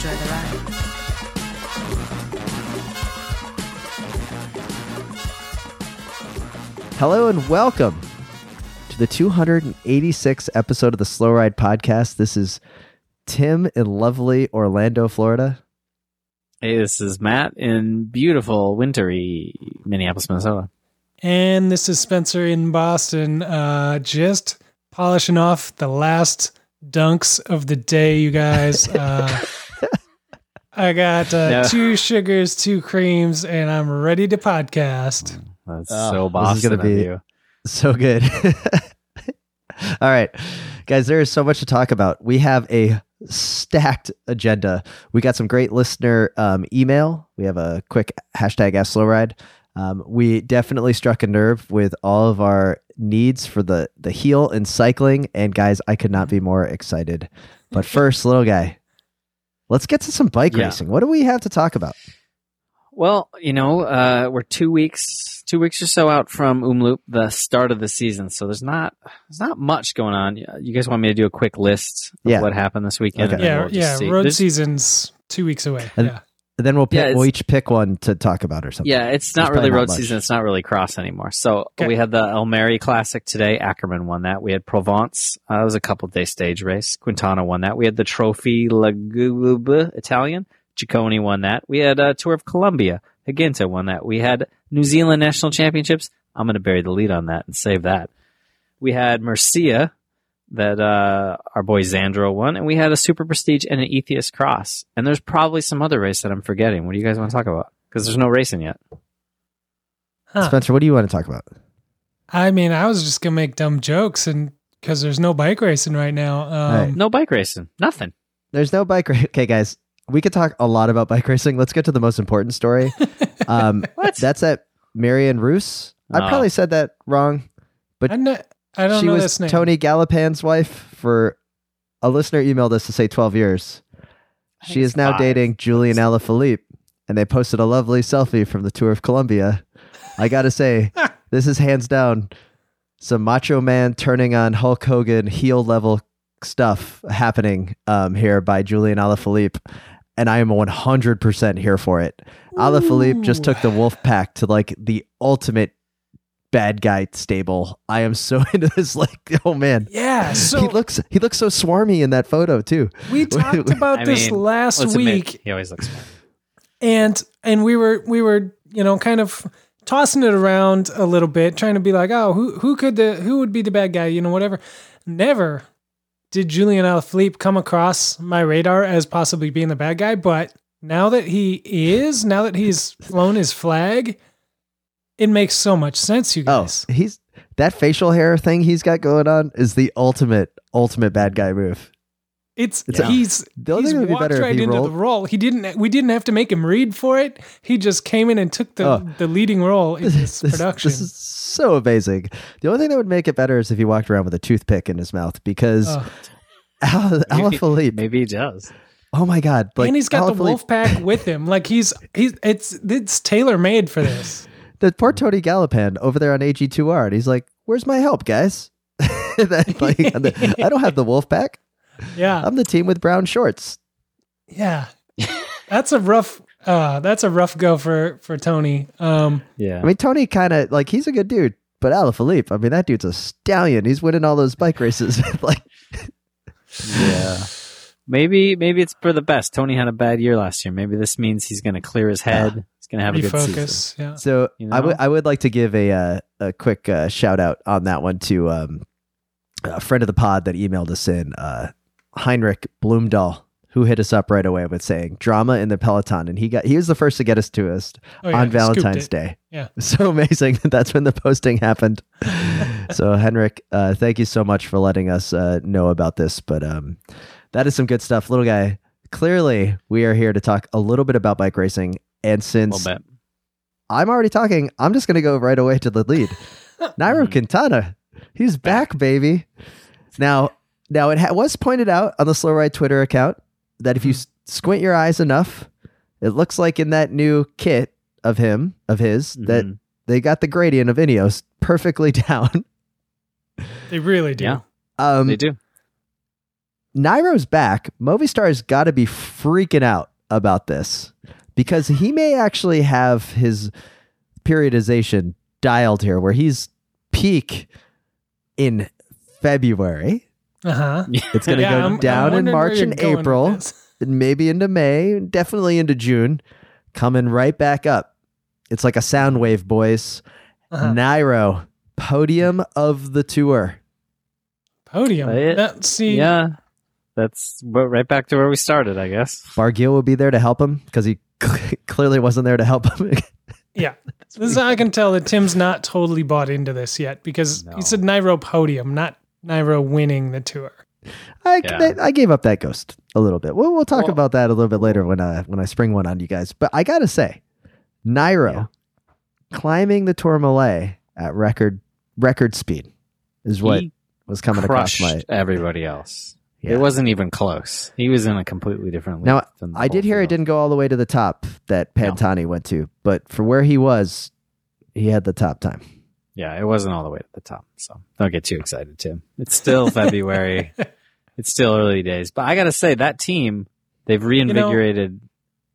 Enjoy the ride. Hello and welcome to the 286th episode of the Slow Ride Podcast. This is Tim in lovely Orlando, Florida. Hey, this is Matt in beautiful, wintry Minneapolis, Minnesota. And this is Spencer in Boston, uh, just polishing off the last dunks of the day, you guys. Uh, I got uh, No. two sugars, two creams, and I'm ready to podcast. That's Oh, so this is Boston gonna be- you. So good. All right, guys, there is so much to talk about. We have a stacked agenda. We got some great listener um, email. We have a quick hashtag Ask Slow Ride. Um, we definitely struck a nerve with all of our needs for the the heel and cycling. And guys, I could not be more excited. But first, little guy, let's get to some bike Yeah. racing. What do we have to talk about? Well, you know, uh, we're two weeks, two weeks or so out from Omloop, the start of the season. So there's not, there's not much going on. You guys want me to do a quick list of Yeah. what happened this weekend? Okay. Yeah, we'll yeah. see. Road There's- season's two weeks away. And- yeah. And then we'll pick, Yeah, we'll each pick one to talk about or something. Yeah, it's There's not really probably not road season. It's not really cross anymore. So Okay. we had the El Mary Classic today. Ackermann won that. We had Provence. Uh, it was a couple day stage race. Quintana won that. We had the Trophy Lagube Italian. Ciccone won that. We had a Tour of Colombia. Higuita won that. We had New Zealand National Championships. I'm going to bury the lead on that and save that. We had Murcia that uh, our boy Xandro won, and we had a Super Prestige and an Ethias Cross. And there's probably some other race that I'm forgetting. What do you guys want to talk about? Because there's no racing yet. Huh. Spencer, what do you want to talk about? I mean, I was just gonna make dumb jokes, and because there's no bike racing right now. Um, Right. No bike racing. Nothing. There's no bike race. Okay, guys, we could talk a lot about bike racing. Let's get to the most important story. Um, What? That's at Marion Rousse. I Oh. probably said that wrong. I, kn- I don't she know was this name. Tony Gallopin's wife for a listener emailed us to say 12 years. She is now five. dating Julian Alaphilippe, and they posted a lovely selfie from the Tour of Colombia. I got to say, this is hands down some Macho Man turning on Hulk Hogan heel level stuff happening um, here by Julian Alaphilippe, and I am 100% here for it. Alaphilippe just took the wolf pack to like the ultimate bad guy stable. I am so into this. Like, oh man, Yeah. So he looks he looks so swarmy in that photo too. we talked about I this mean, last week. admit, he always looks smart. and and we were we were you know kind of tossing it around a little bit trying to be like oh who who could the who would be the bad guy you know whatever never did Julian Alaphilippe come across my radar as possibly being the bad guy but now that he is now that he's flown his flag it makes so much sense you guys. Oh, guys he's that facial hair thing he's got going on is the ultimate ultimate bad guy move. it's It's a- he's The only he's thing would be walked better if right he into rolled. the role he didn't we didn't have to make him read for it he just came in and took the Oh. the leading role in this, production This is so amazing. The only thing that would make it better is if he walked around with a toothpick in his mouth because Oh. Al- Maybe- Alaphilippe. Maybe he does. Oh my god! Like and he's got the Alaphilippe- wolf pack with him. Like he's he's it's it's tailor made for this. The poor Tony Gallopin over there on AG2R, and he's like, "Where's my help, guys?" That, like, I'm the- I don't have the wolf pack. Yeah, I'm the team with brown shorts. yeah. That's a rough. Uh, that's a rough go for for Tony. Um, Yeah. I mean, Tony kind of like he's a good dude, but Alaphilippe, I mean, that dude's a stallion. He's winning all those bike races. like, yeah. Maybe maybe it's for the best. Tony had a bad year last year. Maybe this means he's going to clear his head. He's going to have a good season. Yeah. so You I would? I would like to give a uh, a quick uh, shout out on that one to um, a friend of the pod that emailed us in, uh, Heinrich Bloomdahl, who hit us up right away with saying drama in the peloton, and he got he was the first to get us to us Oh, yeah, on Valentine's. Day. Yeah. So amazing that that's when the posting happened. so Henrik, uh, thank you so much for letting us uh, know about this. But um, that is some good stuff. Little guy, clearly we are here to talk a little bit about bike racing. And since. I'm already talking, I'm just going to go right away to the lead. Nairo Mhm. Quintana, he's back, baby. Now, now it ha- was pointed out on the Slow Ride Twitter account that if you s- squint your eyes enough, it looks like in that new kit of him, of his, that Mhm. they got the gradient of Ineos perfectly down. They really do. Yeah. Um, they do. Nairo's back. Movistar's got to be freaking out about this because he may actually have his periodization dialed here where he's peak in February. Uh huh. It's going to Yeah, go I'm- I'm down in March and April, and maybe into May, definitely into June, coming right back up. It's like a sound wave, boys. Uh-huh. Nairo, podium of the tour. Podium. It- That- see, Yeah. That's right back to where we started, I guess. Barguil will be there to help him because he clearly wasn't there to help him. yeah. This is how I can tell that Tim's not totally bought into this yet because No. he said Nairo podium, not Nairo winning the tour. I, Yeah. I gave up that ghost a little bit. We'll, we'll talk Well- about that a little bit later when I when I spring one on you guys. But I gotta say, Nairo Yeah. climbing the Tourmalet at record record speed is what he was coming across my. everybody else. Yeah. It wasn't even close. He was in a completely different league. Now, I did hear of it didn't go all the way to the top that No. Pantani went to, but for where he was, he had the top time. Yeah, it wasn't all the way to the top. So don't get too excited, Tim. It's still February. it's still early days. But I got to say, that team, they've reinvigorated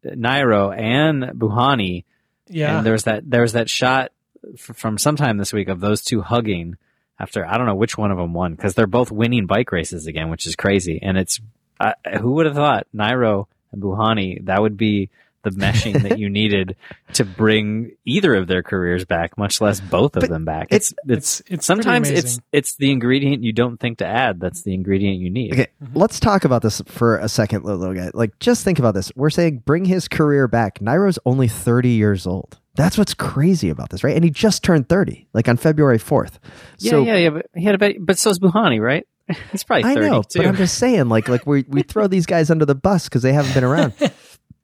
Nairo and Bouhanni. Yeah. And there's that, there's that shot f- from sometime this week of those two hugging after, I don't know which one of them won because they're both winning bike races again, which is crazy. And it's, uh, who would have thought Nairo and Bouhanni, that would be the meshing that you needed to bring either of their careers back, much less both of But them back. it's- It's, it's, it's it's sometimes it's it's the ingredient you don't think to add that's the ingredient you need Okay, let's talk about this for a second, little, little guy. Like, just think about this. We're saying bring his career back. Nairo's only 30 years old. That's what's crazy about this, right? And he just turned 30, like on February 4th. yeah so yeah yeah but he had a bit but so's bouhanni right he's probably 30 I 30 know, too but I'm just saying, like, like we we throw these guys under the bus because they haven't been around.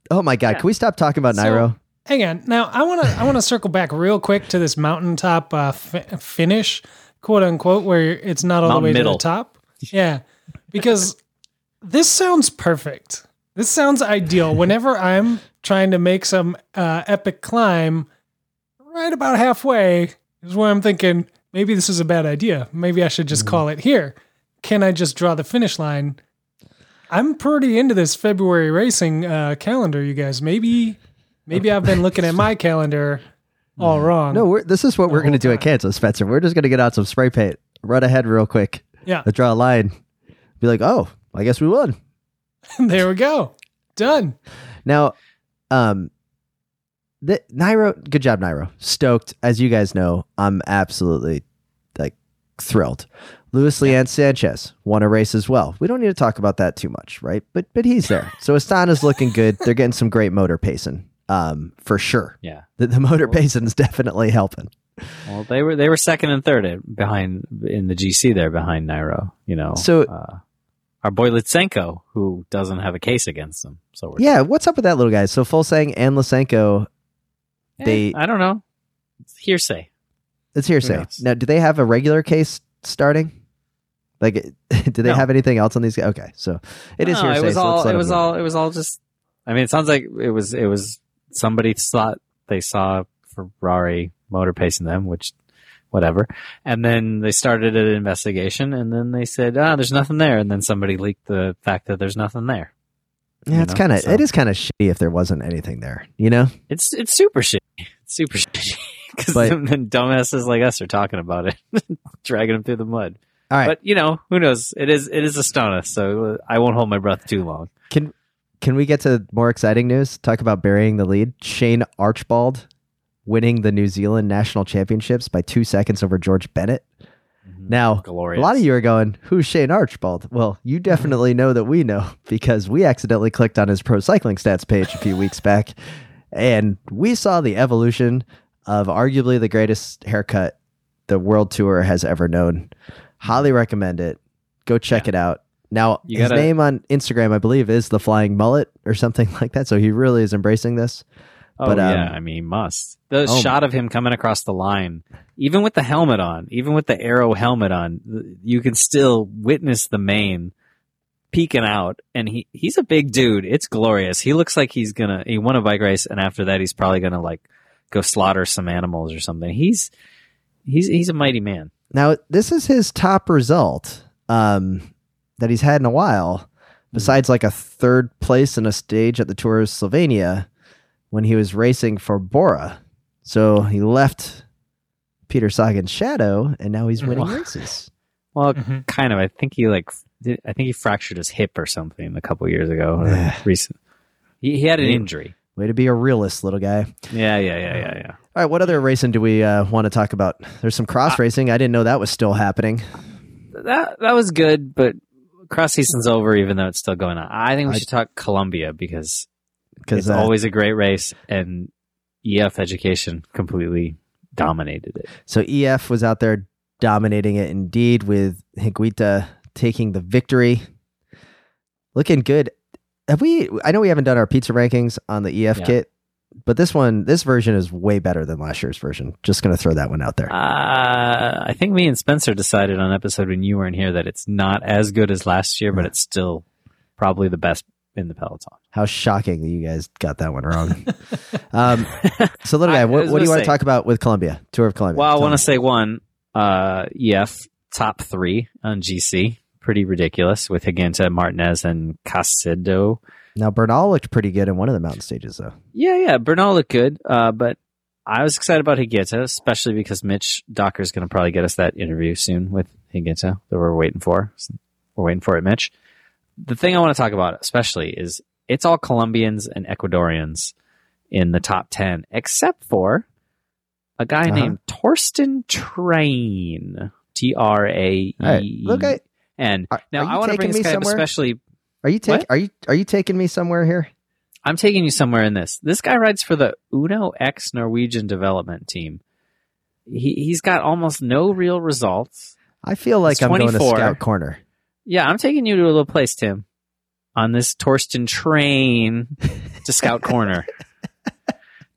Oh my god, can we stop talking about So- Nairo? Hang on. Now I want to I want to circle back real quick to this mountaintop uh, fi- finish, quote unquote, where it's not all Mountain the way middle. to the top. Yeah, because this sounds perfect. This sounds ideal. Whenever I'm trying to make some uh, epic climb, right about halfway is where I'm thinking maybe this is a bad idea. Maybe I should just call it here. Can I just draw the finish line? I'm pretty into this February racing uh, calendar, you guys. Maybe, maybe I've been looking at my calendar all wrong. No, we're, this is what we're going to do at Kansas, Spencer. We're just going to get out some spray paint, run ahead real quick, yeah, draw a line, be like, oh, I guess we won. there we go. Done. Now, um, the Nairo, good job, Nairo. Stoked, as you guys know, I'm absolutely like thrilled. Luis León Sánchez won a race as well. We don't need to talk about that too much, right? But but he's there. So Astana's looking good. They're getting some great motor pacing, um, for sure. yeah The, the motor pacing is definitely helping. well they were they were second and third behind in the gc there behind nairo you know So- uh, our boy lutsenko who doesn't have a case against him so we're Yeah, what's up with that little guy? So Fuglsang and Lutsenko, Eh, they- i don't know it's hearsay it's hearsay. Now, do they have a regular case starting? Like, do they No. have anything else on these guys? Okay, so it is No, hearsay. It was so all. It was all. It was all just. I mean, it sounds like it was. It was somebody thought they saw Ferrari motor pacing them, which, whatever. And then they started an investigation, and then they said, "Ah, there's nothing there." And then somebody leaked the fact that there's nothing there. Yeah, you it's kind of so- it is kind of shitty if there wasn't anything there. You know, It's it's super shitty. It's super shitty because then dumbasses like us are talking about it, dragging them through the mud. all right. But you know, who knows? It is it is Astana, so I won't hold my breath too long. can can we get to more exciting news? Talk about burying the lead. Shane Archbold winning the New Zealand National Championships by two seconds over George Bennett. Now, Glorious. a lot of you are going, "Who's Shane Archbold?" Well, you definitely know that we know because we accidentally clicked on his pro cycling stats page a few weeks back, and we saw the evolution of arguably the greatest haircut the World Tour has ever known. Highly recommend it. Go check Yeah. it out. Now You his gotta- name on Instagram, I believe, is the Flying Mullet or something like that. So he really is embracing this. Oh But, um, yeah, I mean, he must. The oh. shot of him coming across the line, even with the helmet on, even with the arrow helmet on, you can still witness the mane peeking out. And he he's a big dude. It's glorious. He looks like he's gonna. He won a bike race, and after that, he's probably gonna like go slaughter some animals or something. He's he's he's a mighty man. Now this is his top result um, that he's had in a while, besides like a third place in a stage at the Tour of Slovenia when he was racing for Bora. So he left Peter Sagan's shadow, and now he's winning Wow. races. Well, Mhm. kind of. I think he like. did- I think he fractured his hip or something a couple years ago. or recent. He, he had an Yeah. injury. Way to be a realist, little guy. Yeah, yeah, yeah, yeah, yeah. All right, what other racing do we uh, want to talk about? There's some cross racing. I didn't know that was still happening. that that was good, but cross season's over, even though it's still going on. I think we I- should talk Colombia because Because it's uh, always a great race, and EF Education completely dominated it. So EF was out there dominating it indeed with Higuita taking the victory. Looking good. Have we I know we haven't done our pizza rankings on the EF Yeah. kit, but this one this version is way better than last year's version. Just going to throw that one out there. Uh, I think me and Spencer decided on episode when you weren't here that it's not as good as last year, but it's still probably the best in the peloton. How shocking that you guys got that one wrong. um, so little guy, I what, what do you gonna want to talk about with Colombia? Tour of Colombia. Well, I want to say one, uh, EF top three on GC. Pretty ridiculous with Higuita, Martinez, and Caicedo. Now Bernal looked pretty good in one of the mountain stages though. Yeah, yeah. Bernal looked good, uh, but I was excited about Higuita, especially because Mitch Docker is going to probably get us that interview soon with Higuita that we're waiting for. We're waiting for it, Mitch. The thing I want to talk about, especially, is it's all Colombians and Ecuadorians in the top 10, except for a guy Uh-huh. named Torsten Train. T R A E. Look, I, And now I want to bring this guy up, especially Are you take, are you are you taking me somewhere here? I'm taking you somewhere in this. This guy rides for the Uno X Norwegian development team. He he's got almost no real results. I feel like He's I'm going to scout corner. Yeah, I'm taking you to a little place, Tim, on this Torsten train to Scout Corner.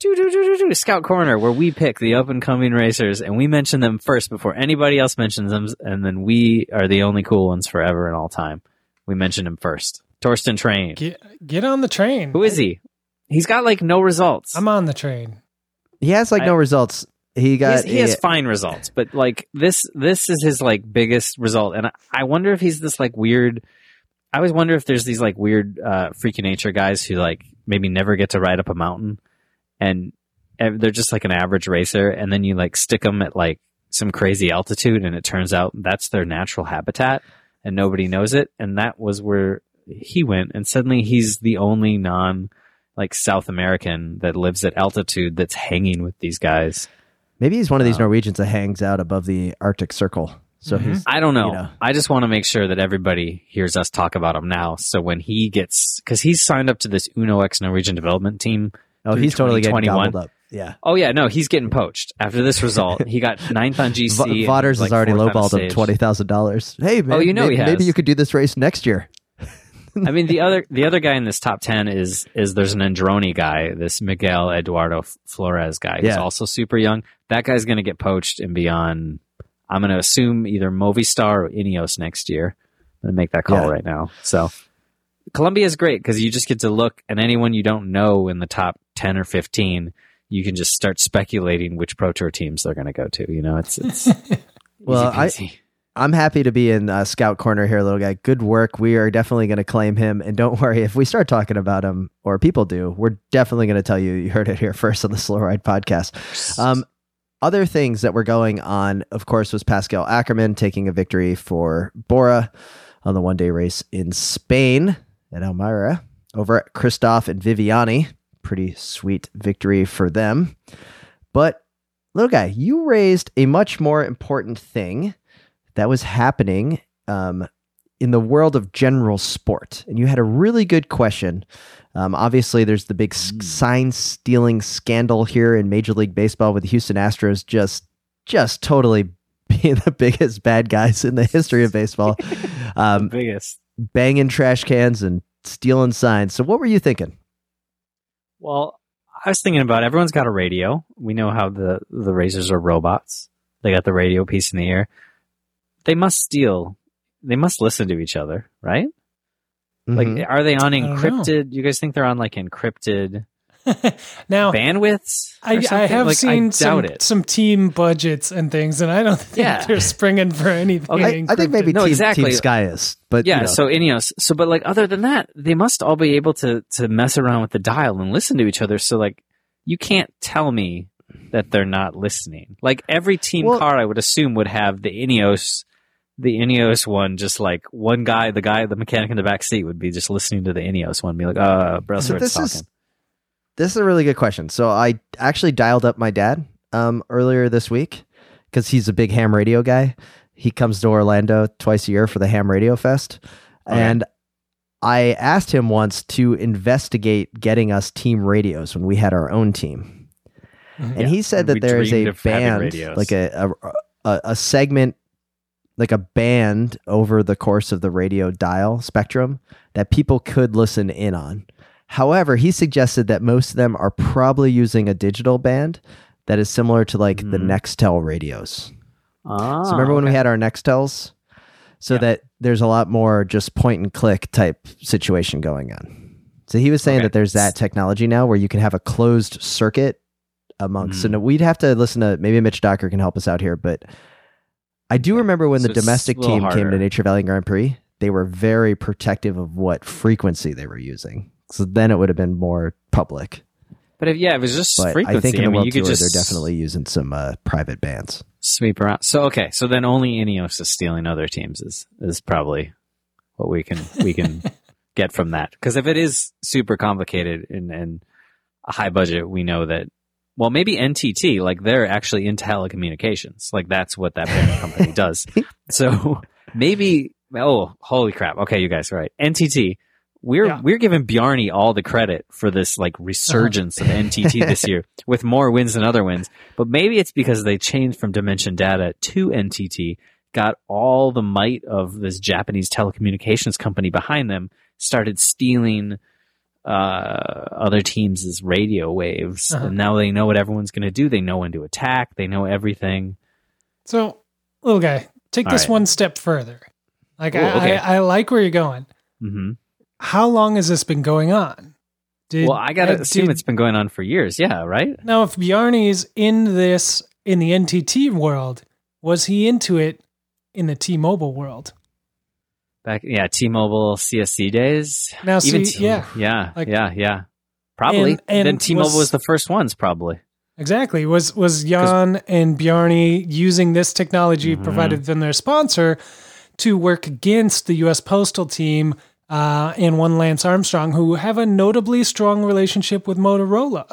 Do, do, do, do, do, Scout Corner, where we pick the up and coming racers and we mention them first before anybody else mentions them, and then we are the only cool ones forever and all time. We mention him first. Torsten Train. Get get on the train. Who is he? He's got like no results. I'm on the train. He has like I- no results. He He got has, he has fine results, but like this, this is his like biggest result, and I, I wonder if he's this like weird. I always wonder if there's these like weird uh, freaky nature guys who like maybe never get to ride up a mountain, and they're just like an average racer, and then you like stick them at like some crazy altitude, and it turns out that's their natural habitat, and nobody knows it, and that was where he went, and suddenly he's the only non like South American that lives at altitude that's hanging with these guys. Maybe he's one of these Wow. Norwegians that hangs out above the Arctic Circle. So Mhm. he's I don't know. you know. I just want to make sure that everybody hears us talk about him now. So when he gets, because he's signed up to this Uno X Norwegian development team. oh through he's totally getting 2021. gobbled up. Yeah, Oh yeah, no, he's getting poached after this result. he got ninth on GC. V- and Vaughters like has already fourth on lowballed him stage. twenty thousand dollars. Hey man, Oh, you know maybe, he has. maybe you could do this race next year. I mean, the other the other guy in this top ten is is there's an Androni guy, this Miguel Eduardo Flores guy, who's Yeah. also super young. That guy's going to get poached and be on. I'm going to assume either Movistar or Ineos next year. I'm going to make that call Yeah. right now. So Colombia is great because you just get to look and anyone you don't know in the top ten or fifteen, you can just start speculating which pro tour teams they're going to go to. You know, it's it's Well, I-. I'm happy to be in uh, Scout Corner here, little guy. Good work. We are definitely going to claim him, and don't worry if we start talking about him or people do. We're definitely going to tell you. You heard it here first on the Slow Ride podcast. Um, other things that were going on, of course, was Pascal Ackermann taking a victory for Bora on the one day race in Spain at Elmira over at Kristoff and Viviani. Pretty sweet victory for them. But, little guy, you raised a much more important thing that was happening um, in the world of general sport. And you had a really good question. Um, obviously, there's the big Mm. sign stealing scandal here in Major League Baseball with the Houston Astros just just totally being the biggest bad guys in the history of baseball. Um, biggest. banging trash cans and stealing signs. So what were you thinking? Well, I was thinking about everyone's got a radio. We know how the the razors are robots. They got the radio piece in the ear. They must steal. They must listen to each other, right? Mhm. Like, are they on encrypted? You guys think they're on like encrypted now, bandwidths? or I, I have Like, seen I some, it. some team budgets and things, and I don't think Yeah. they're springing for anything. Okay, I, I think maybe No, Team, exactly. Team Sky is, but yeah, you know. so Ineos. So, but like other than that, they must all be able to to mess around with the dial and listen to each other. So like, you can't tell me that they're not listening. Like every team Well- car, I would assume would have the Ineos, the Ineos one. Just like one guy, the guy, the mechanic in the back seat would be just listening to the Ineos one, be like, uh, Brailsford's this talking. is this is a really good question. So I actually dialed up my dad um, earlier this week because he's a big ham radio guy. He comes to Orlando twice a year for the Ham Radio Fest, Okay. and I asked him once to investigate getting us team radios when we had our own team. And Yeah, he said we that there is a band, like a, a a a segment, like a band over the course of the radio dial spectrum that people could listen in on. However, he suggested that most of them are probably using a digital band that is similar to like the Hmm. Nextel radios. Ah, So remember when we had our Nextels? So Yeah. that there's a lot more just point and click type situation going on. So he was saying Okay. that there's that technology now where you can have a closed circuit amongst. So Mhm. we'd have to listen to maybe Mitch Docker can help us out here, but I do remember when So the domestic team came to. Nature Valley Grand Prix, they were very protective of what frequency they were using. So then it would have been more public. But if yeah, it was just But frequency, I think in the mean, World you could Tour, just they're definitely using some uh, private bands. sweep around. So okay, so then only Ineos is stealing other teams is is probably what we can we can get from that. Because if it is super complicated and and a high budget, we know that. Well, maybe NTT, like they're actually in telecommunications, like that's what that parent company does. So maybe, oh, holy crap! Okay, you guys, are right? NTT, we're Yeah. we're giving Bjarne all the credit for this like resurgence of NTT this year with more wins than other wins. But maybe it's because they changed from Dimension Data to NTT, got all the might of this Japanese telecommunications company behind them, started stealing uh, other teams' is radio waves, Uh-huh. and now they know what everyone's going to do. They know when to attack. They know everything. So, little guy, take All this right. one step further. Like, Ooh, I, okay. I, I like where you're going. Mm-hmm. How long has this been going on? Did, well, I gotta uh, assume did- it's been going on for years. Yeah, right. Now, if Bjarne's in this in the NTT world, was he into it in the T-Mobile world? Back, yeah, T-Mobile CSC days. Now, see, Even T- yeah, yeah, Like- yeah, yeah. Probably. And- and then T-Mobile was- was, the first ones, probably. exactly. Was was Jan and Bjarne using this technology Mhm. provided them their sponsor to work against the U.S. Postal Team uh, and one Lance Armstrong, who have a notably strong relationship with Motorola?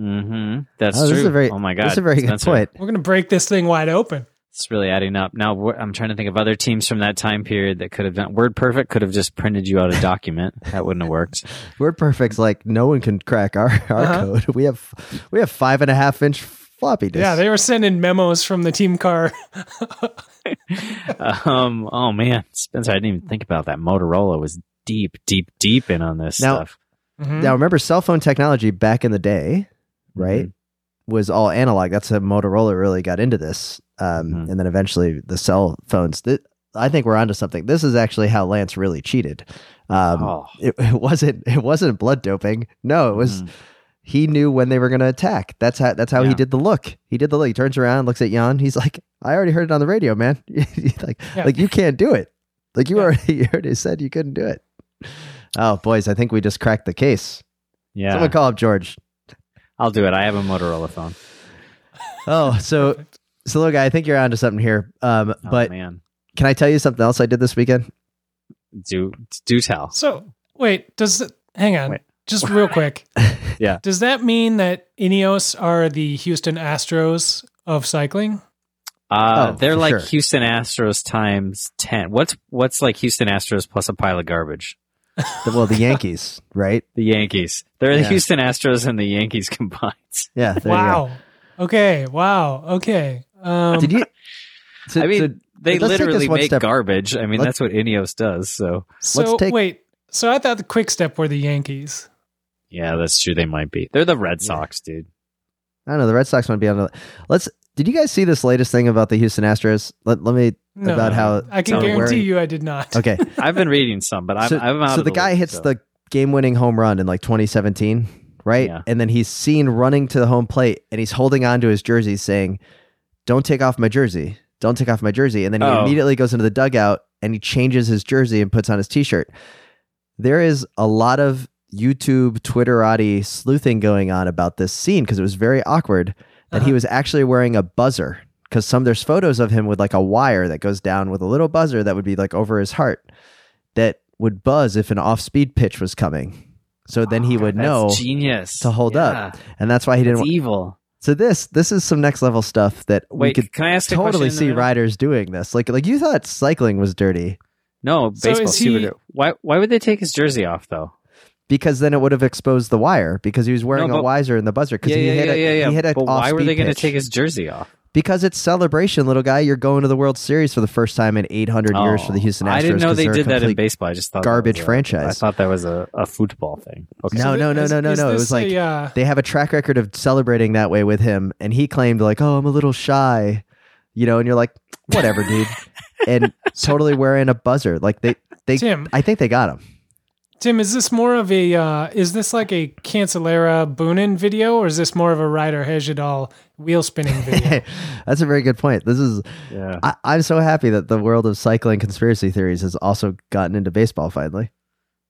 Mm-hmm. That's Oh, true. this is a very, oh my god, this is a very good point. We're gonna break this thing wide open. It's really adding up. Now I'm trying to think of other teams from that time period that could have done. Word Perfect could have just printed you out a document. that wouldn't have worked. WordPerfect's like no one can crack our, our Uh-huh. code. We have we have five and a half inch floppy disks. Yeah, they were sending memos from the team car. um. Oh man, Spencer, I didn't even think about that. Motorola was deep, deep, deep in on this Now- stuff. Mhm. now remember cell phone technology back in the day, right? Mhm. Was all analog. That's how Motorola really got into this. Um, Mhm. and then eventually the cell phones. Th- I think we're onto something. This is actually how Lance really cheated. Um, Oh. it, it wasn't it wasn't blood doping. No, it was Mhm. he knew when they were going to attack. That's how that's how he did the look. He did the look. He turns around, looks at Jan. He's like, "I already heard it on the radio, man. Like, Yeah. like you can't do it. Like you Yeah. already you already said you couldn't do it." Oh, boys, I think we just cracked the case. Yeah, Someone call up George. I'll do it. I have a Motorola phone. Oh, so Perfect. so look, I think you're onto something here. Um, Oh, but man, can I tell you something else I did this weekend? do do tell. So wait, does it, hang on, Wait. just real quick. Yeah. Does that mean that Ineos are the Houston Astros of cycling? Uh, Oh, they're like sure. Houston Astros times ten. What's what's like Houston Astros plus a pile of garbage? The- well, the Yankees, right? The Yankees. They're the Houston Astros and the Yankees combined. Yeah. there you go. wow. Okay. Wow. Okay. Um, Did you? So, I mean, so they Let's take this literally make step- garbage. I mean, Let's- that's what Ineos does. So So take- wait. So I thought the quick step were the Yankees. yeah, that's true. They might be. They're the Red Sox, dude. I don't know. The Red Sox might be on the. Let's. Did you guys see this latest thing about the Houston Astros? Let, let me No, about how I can guarantee wearing- you I did not. Okay, I've been reading some, but I'm, so, I'm out so of the guy loop, hits so. the game-winning home run in like 2017, right? Yeah. And then he's seen running to the home plate, and he's holding on to his jersey, saying, "Don't take off my jersey. Don't take off my jersey." And then he Oh. immediately goes into the dugout and he changes his jersey and puts on his T-shirt. There is a lot of YouTube, Twitterati sleuthing going on about this scene because it was very awkward that he Uh-huh. was actually wearing a buzzer because some there's photos of him with like a wire that goes down with a little buzzer that would be like over his heart that would buzz if an off-speed pitch was coming. So then he would know, genius to hold up. And that's why he didn't. That's evil. So this this is some next level stuff that we could can I ask a totally question in the see middle? riders doing this. Like like you thought cycling was dirty No, So baseball. is super he- Why? Why would they take his jersey off though? because then it would have exposed the wire because he was wearing No, a but- visor in the buzzer because Yeah, he yeah, hit yeah, a yeah, yeah. he hit a But why were off-speed they going to pitch. take his jersey off? Because it's celebration, little guy. You're going to the World Series for the first time in 800 years for the Houston Astros. Oh, I didn't know they did that in baseball. I just thought garbage was a- franchise. I thought that was a, a football thing. Okay. No, no, no, no, no, is no. It was like a, uh, they have a track record of celebrating that way with him, and he claimed like, "Oh, I'm a little shy," you know, and you're like, "Whatever, dude," and totally wearing a buzzer. Like they, they, Tim. I think they got him. Tim, is this more of a uh, is this like a Cancellara Boonen video or is this more of a Ryder Hesjedal wheel spinning video? That's a very good point. This is. Yeah. I, I'm so happy that the world of cycling conspiracy theories has also gotten into baseball finally.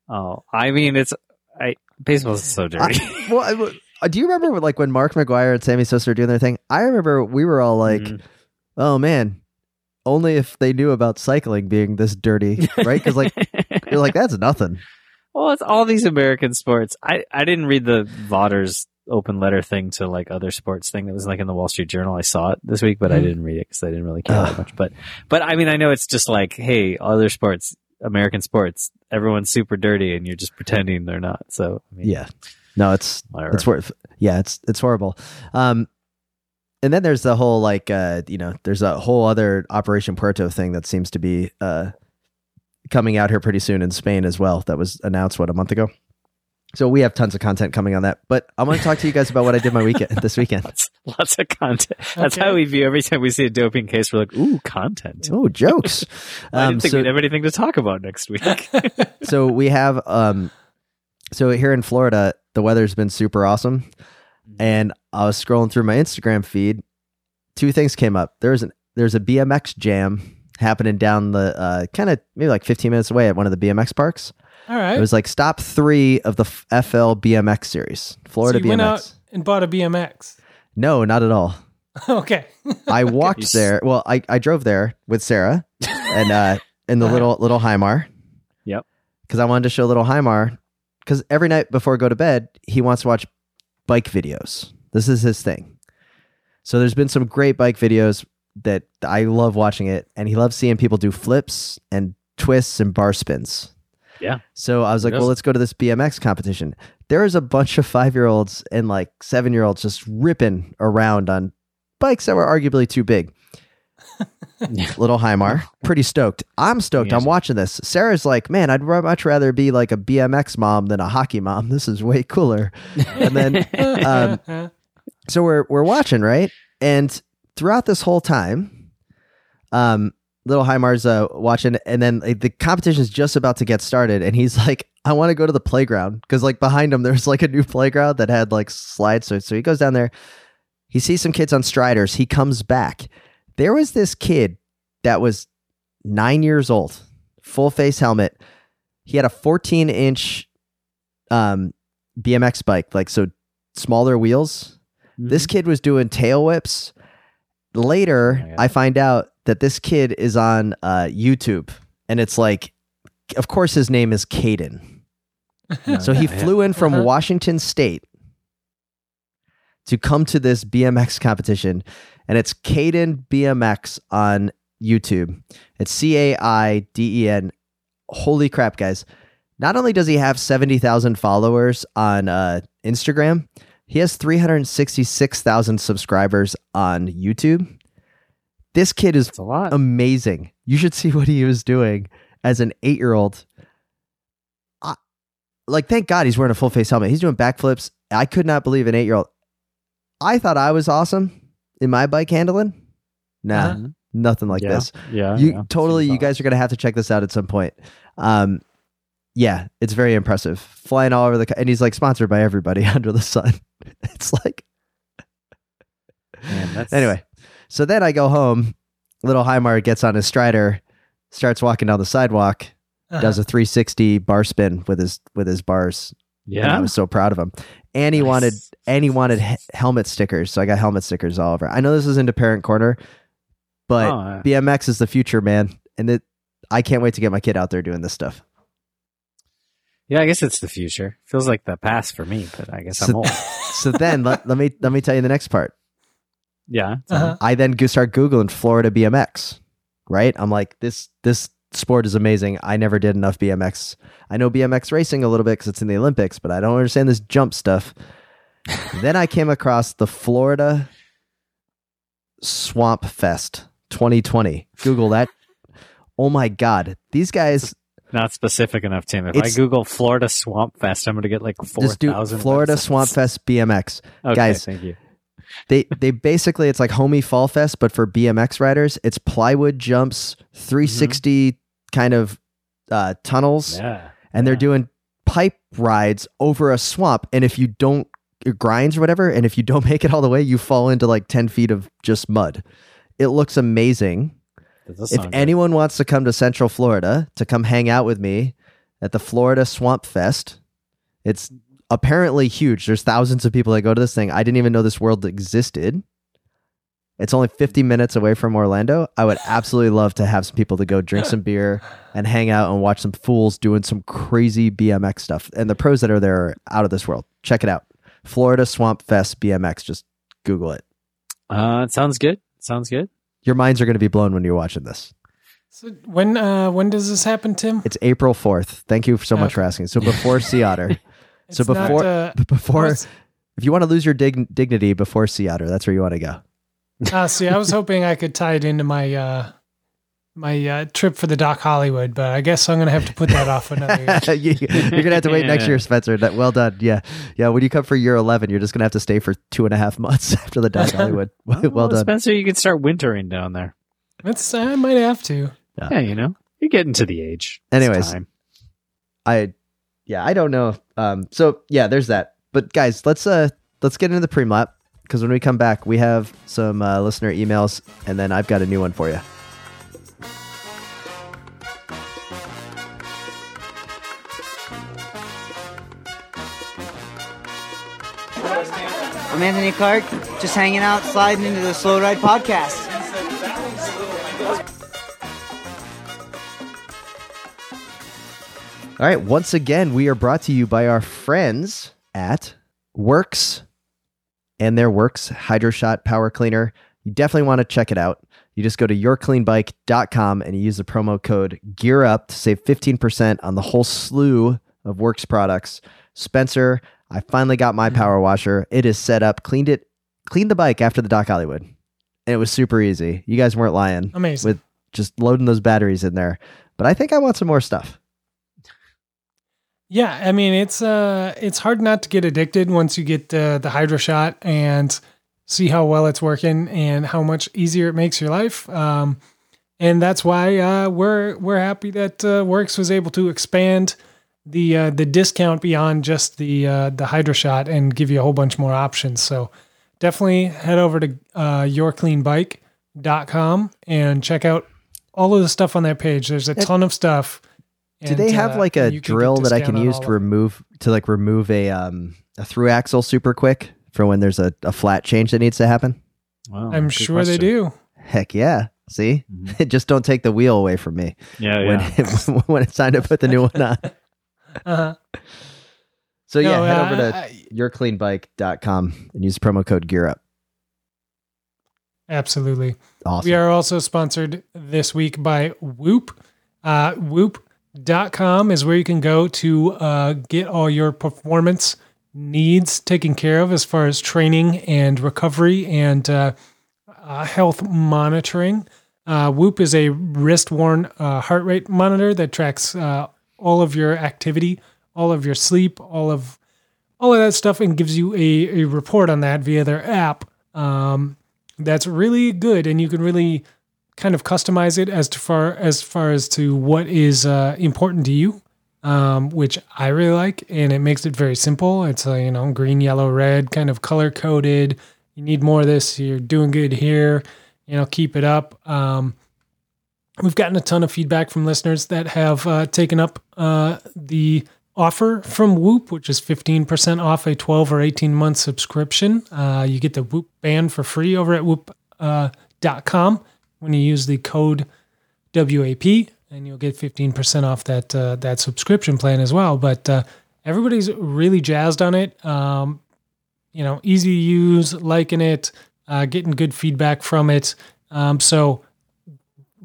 Oh, I mean, it's I baseball's so dirty. Well, I- uh, do you remember like when Mark McGwire and Sammy Sosa were doing their thing? I remember we were all like, Mhm. "Oh man, only if they knew about cycling being this dirty, right?" Because like you're like, "That's nothing." Well, it's all these American sports. I I didn't read the Vaughters open letter thing to like other sports thing that was like in the Wall Street Journal. I saw it this week, but I Mhm. didn't read it because I didn't really care Ugh. that much. But but I mean, I know it's just like, hey, other sports, American sports, everyone's super dirty, and you're just pretending they're not. So I mean, Yeah, no, it's whatever. it's worth. Yeah, it's it's horrible. Um, and then there's the whole like uh, you know, there's a whole other Operation Puerto thing that seems to be uh coming out here pretty soon in Spain as well. That was announced what a month ago. So we have tons of content coming on that. But I want to talk to you guys about what I did my weekend this weekend. lots, lots of content. That's Okay. how we view every time we see a doping case. We're like, ooh, content. Oh, jokes. I Um, didn't think so- we'd have anything to talk about next week. so we have um so here in Florida the weather's been super awesome and I was scrolling through my Instagram feed two things came up there's an there's a BMX jam happening down the uh kind of maybe like 15 minutes away at one of the BMX parks All right. it was like stop 3 of the F- FL BMX series Florida so you BMX went out and bought a BMX. no not at all okay. I walked s- there well I I drove there with Sarah and uh in the Uh-huh. little little Heimar Yep. because I wanted to show little Heimar because every night before I go to bed, he wants to watch bike videos. This is his thing. So there's been some great bike videos that I love watching it, and he loves seeing people do flips and twists and bar spins. Yeah. So I was like, well, let's go to this BMX competition. There is a bunch of five year olds and like seven year olds just ripping around on bikes that were arguably too big. Little Heimar, pretty stoked. I'm stoked. I'm watching this. Sarah's like, man, I'd much rather be like a BMX mom than a hockey mom. This is way cooler. And then, um, so we're we're watching right, and throughout this whole time, um, little Heimar's uh watching, and then like, the competition is just about to get started, and he's like, I want to go to the playground because like behind him there's like a new playground that had like slides. So so he goes down there. He sees some kids on striders. He comes back. There was this kid that was nine years old, full face helmet. He had a 14 inch um, BMX bike, like so smaller wheels. This kid was doing tail whips. Later, Oh. I find out that this kid is on uh, YouTube, and it's like, of course, his name is Caiden. So he flew in from Uh-huh. Washington State to come to this BMX competition, and it's Caiden BMX on YouTube. It's C A I D E N. Holy crap, guys! Not only does he have seventy thousand followers on uh, Instagram, he has three hundred sixty-six thousand subscribers on YouTube. This kid is a lot. amazing. You should see what he was doing as an eight year old. Like, thank God he's wearing a full face helmet. He's doing backflips. I could not believe an eight year old. I thought I was awesome in my bike handling. Nah, Uh-huh. nothing like Yeah. this. yeah. you yeah. totally, you guys are gonna have to check this out at some point. Um, yeah, it's very impressive. Flying all over the, and he's like sponsored by everybody under the sun. It's like. Man, that's, Anyway, so then I go home. Little Heimar gets on his strider, starts walking down the sidewalk, Uh-huh. does a 360 bar spin with his with his bars. And I yeah. was so proud of him. And he Nice. wanted and he wanted he- helmet stickers, so I got helmet stickers all over. I know this is into parent corner, but Oh, BMX is the future, man, and it. I can't wait to get my kid out there doing this stuff. Yeah, I guess it's the future. Feels like the past for me, but I guess I'm old. So then let, let me let me tell you the next part. Yeah. Uh-huh. I then go start googling Florida BMX. Right? I'm like this this sport is amazing. I never did enough BMX. I know BMX racing a little bit because it's in the Olympics, but I don't understand this jump stuff. then I came across the Florida Swamp Fest 2020. Google that. Oh my god, these guys! Not specific enough, Tim. If It's- I Google Florida Swamp Fest, I'm going to get like four thousand. Florida Swamp Fest BMX. Okay, Guys, thank you. they they basically it's like homie fall fest but for bmx riders it's plywood jumps 360 kind of uh tunnels Yeah. and they're doing pipe rides over a swamp and if you don't it grinds or whatever and if you don't make it all the way you fall into like 10 feet of just mud it looks amazing if anyone wants to come to central florida to come hang out with me at the florida swamp fest it's apparently huge. There's thousands of people that go to this thing. I didn't even know this world existed. It's only 50 minutes away from orlando. I would absolutely love to have some people to go drink some beer and hang out and watch some fools doing some crazy bmx stuff. And the pros that are there are out of this world. Check it out. Florida swamp fest bmx just google it. Uh, it sounds good. Sounds good. Your minds are going to be blown when you're watching this So when uh, when does this happen, Tim? It's April 4th. Thank you so much Okay. for asking. So before Sea Otter, so It's not, before uh, before if you want to lose your dig- dignity before Sea Otter, that's where you want to go. Ah, see, I was hoping I could tie it into my uh, my uh, trip for the Doc Hollywood, but I guess I'm gonna have to put that off another year. you, are gonna have to wait next year, Spencer. Well done. Yeah, yeah. When you come for year 11, you're just gonna have to stay for two and a half months after the Doc Hollywood. well, Well, done. Spencer. You can start wintering down there. That's I might have to. Yeah. Yeah, you know, you're getting to the age. Anyways. time. I, yeah, I don't know. Um, so yeah, there's that. But guys, let's uh let's get into the pre lap because when we come back, we have some uh, listener emails, and then I've got a new one for you. I'm Anthony Clark, just hanging out, sliding into the Slow Ride podcast. All right. Once again, we are brought to you by our friends at WORX and their WORX Hydroshot Power Cleaner. You definitely want to check it out. You just go to yourcleanbike.com and you use the promo code Gear Up to save 15% on the whole slew of WORX products. Spencer, I finally got my power washer. It is set up, cleaned it, cleaned the bike after the Doc Hollywood. And it was super easy. You guys weren't lying Amazing. with just loading those batteries in there. But I think I want some more stuff. Yeah, I mean it's uh it's hard not to get addicted once you get uh, the hydro shot and see how well it's working and how much easier it makes your life. Um, and that's why uh, we're we're happy that uh, WORX was able to expand the uh, the discount beyond just the uh, the hydro shot and give you a whole bunch more options. So definitely head over to uh, yourcleanbike.com and check out all of the stuff on that page. There's a ton of stuff. Do they have uh, like a you can get drill that I can use to remove to like remove a um a through axle super quick for when there's a, a flat change that needs to happen? Wow, I'm good sure they do. Heck yeah. See? Mhm. Just don't take the wheel away from me Yeah, when yeah. when it's time to put the new one on. Uh-huh. So yeah, No, head over to I- yourcleanbike.com and use promo code gear up. absolutely. Awesome. We are also sponsored this week by Whoop. Uh, Whoop.com is where you can go to uh, get all your performance needs taken care of as far as training and recovery and uh, uh, health monitoring. Uh, Whoop is a wrist worn uh, heart rate monitor that tracks uh, all of your activity, all of your sleep, all of all of that stuff, and gives you a, a report on that via their app. Um, that's really good, and you can really kind of customize it as to far as far as to what is uh, important to you, um, which I really like, and it makes it very simple. It's uh, you know green, yellow, red, kind of color coded. You need more of this. You're doing good here. You know, keep it up. Um, we've gotten a ton of feedback from listeners that have uh, taken up uh, the offer from Whoop, which is 15% off a 12 or 18 month subscription. Uh, you get the Whoop band for free over at whoop.com when you use the code WAP, and you'll get 15% off that uh, that subscription plan as well. But uh, everybody's really jazzed on it. Um, you know, easy to use, liking it, uh, getting good feedback from it. Um, so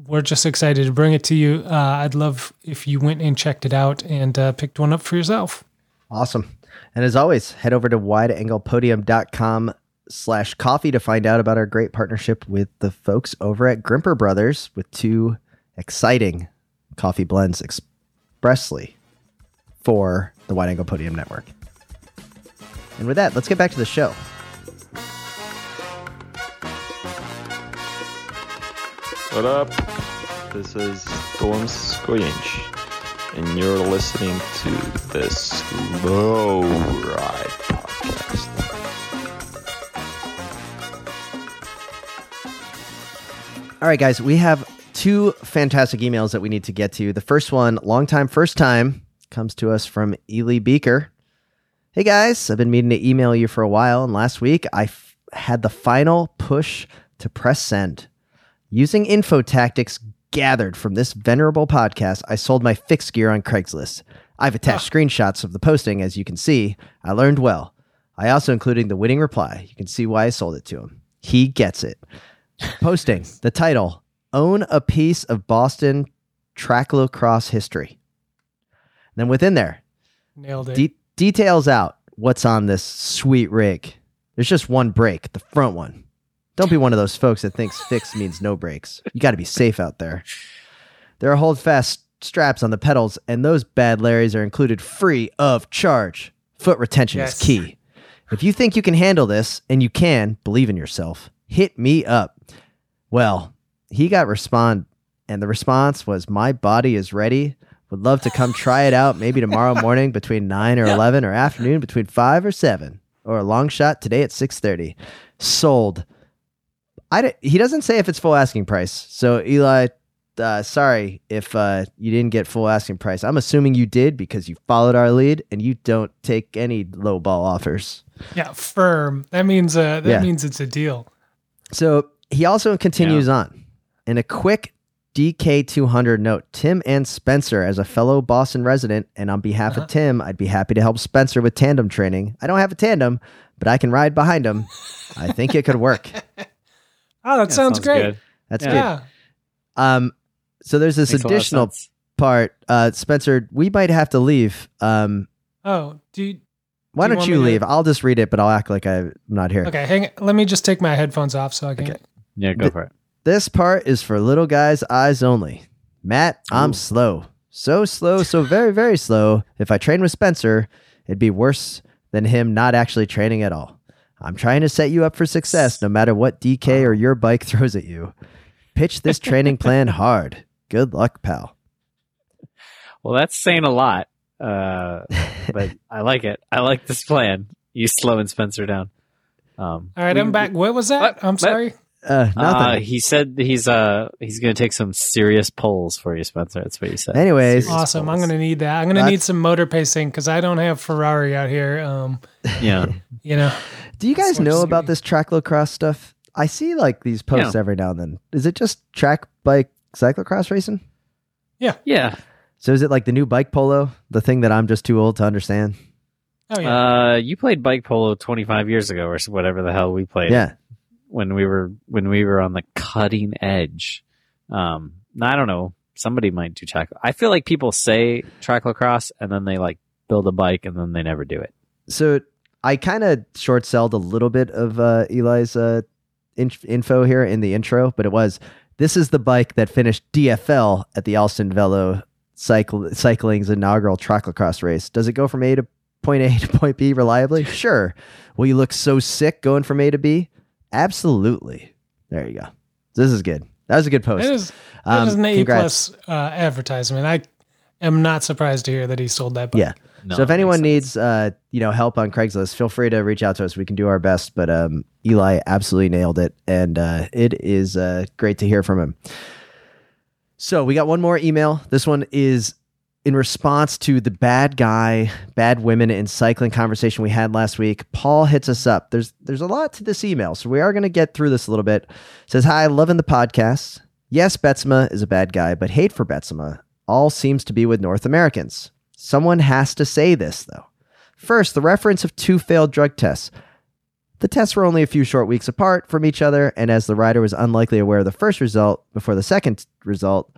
we're just excited to bring it to you. Uh, I'd love if you went and checked it out and uh, picked one up for yourself. Awesome. And as always, head over to wideanglepodium.com slash coffee to find out about our great partnership with the folks over at Grimpeur Brothers with two exciting coffee blends expressly for the Wide Angle Podium Network. And with that, let's get back to the show. What up? This is Storm Squinch, and you're listening to the Slow Ride Podcast. All right, guys, we have two fantastic emails that we need to get to. The first one, long time, first time, comes to us from Eli Beaker. Hey guys, I've been meaning to email you for a while, and last week I f- had the final push to press send. Using info tactics gathered from this venerable podcast, I sold my fixed gear on Craigslist. I've attached ah. screenshots of the posting, as you can see. I learned well. I also included the winning reply. You can see why I sold it to him. He gets it. Posting the title Own a Piece of Boston Tracklocross History. Then within there, Nailed it. de- details out what's on this sweet rig. There's just one brake, the front one. Don't be one of those folks that thinks fixed means no brakes. You got to be safe out there. There are hold fast straps on the pedals, and those bad Larrys are included free of charge. Foot retention Yes. is key. If you think you can handle this, and you can, believe in yourself. Hit me up. Well, he got respond, and the response was, "My body is ready. Would love to come try it out. Maybe tomorrow morning between nine or eleven, or afternoon between five or seven, or a long shot today at six thirty. Sold. I d- he doesn't say if it's full asking price. So Eli, uh, sorry if uh, you didn't get full asking price. I'm assuming you did because you followed our lead and you don't take any low ball offers. Yeah, firm. That means uh, that Yeah. means it's a deal. So he also continues on. In a quick DK200 note, Tim and Spencer, as a fellow Boston resident, and on behalf Uh-huh. of Tim, I'd be happy to help Spencer with tandem training. I don't have a tandem, but I can ride behind him. I think it could work. Oh, that sounds, great. good. That's Yeah. Yeah. good. Um, so there's this Makes a lot of additional part. Uh, Spencer, we might have to leave. Um, Oh, do you, why Do you don't want you me to- leave? I'll just read it, but I'll act like I'm not here. okay. Hang. Let me just take my headphones off so I can. Okay. Yeah, go The- for it. This part is for little guys' eyes only. Matt, I'm Ooh. slow. So slow, so very, very slow. If I train with Spencer, it'd be worse than him not actually training at all. I'm trying to set you up for success no matter what DK or your bike throws at you. Pitch this training plan hard. Good luck, pal. Well, that's saying a lot, uh, but I like it. I like this plan. You slowing Spencer down. Um, All right, we- I'm back. What was that? What? I'm sorry. Uh, Uh, nothing. he said he's uh he's gonna take some serious polls for you, Spencer. That's what he said. Anyways. Serious Awesome. I'm gonna need that. I'm gonna That's- need some motor pacing because I don't have Ferrari out here. Um, yeah. you know. Do you guys know about this track tracklocross stuff? I see like these posts Yeah. every now and then. Is it just track bike cyclocross racing? Yeah, yeah. So is it like the new bike polo, the thing that I'm just too old to understand? Oh yeah. Uh, you played bike polo 25 years ago, or whatever the hell we played. Yeah. When we were when we were on the cutting edge. Um, I don't know. Somebody might do track. I feel like people say tracklocross and then they like build a bike and then they never do it. So I kind of short sold a little bit of uh, Eli's uh, in- info here in the intro, but it was this is the bike that finished DFL at the Alston Velo cycle, Cycling's inaugural triclocross race. Does it go from A to point A to point B reliably? Sure. Will you look so sick going from A to B? Absolutely. There you go. This is good. That was a good post. That is, that Um, is an A plus uh, advertisement. I am not surprised to hear that he sold that bike. Yeah. No, so if anyone needs uh, you know help on Craigslist, feel free to reach out to us. We can do our best. But um, Eli absolutely nailed it, and uh, it is uh, great to hear from him. So we got one more email. This one is in response to the bad guy, bad women in cycling conversation we had last week. Paul hits us up. There's there's a lot to this email, so we are going to get through this a little bit. Says hi, loving the podcast. Yes, Betsema is a bad guy, but hate for Betsema all seems to be with North Americans. Someone has to say this though. First, the reference of two failed drug tests. The tests were only a few short weeks apart from each other, and as the rider was unlikely aware of the first result before the second result,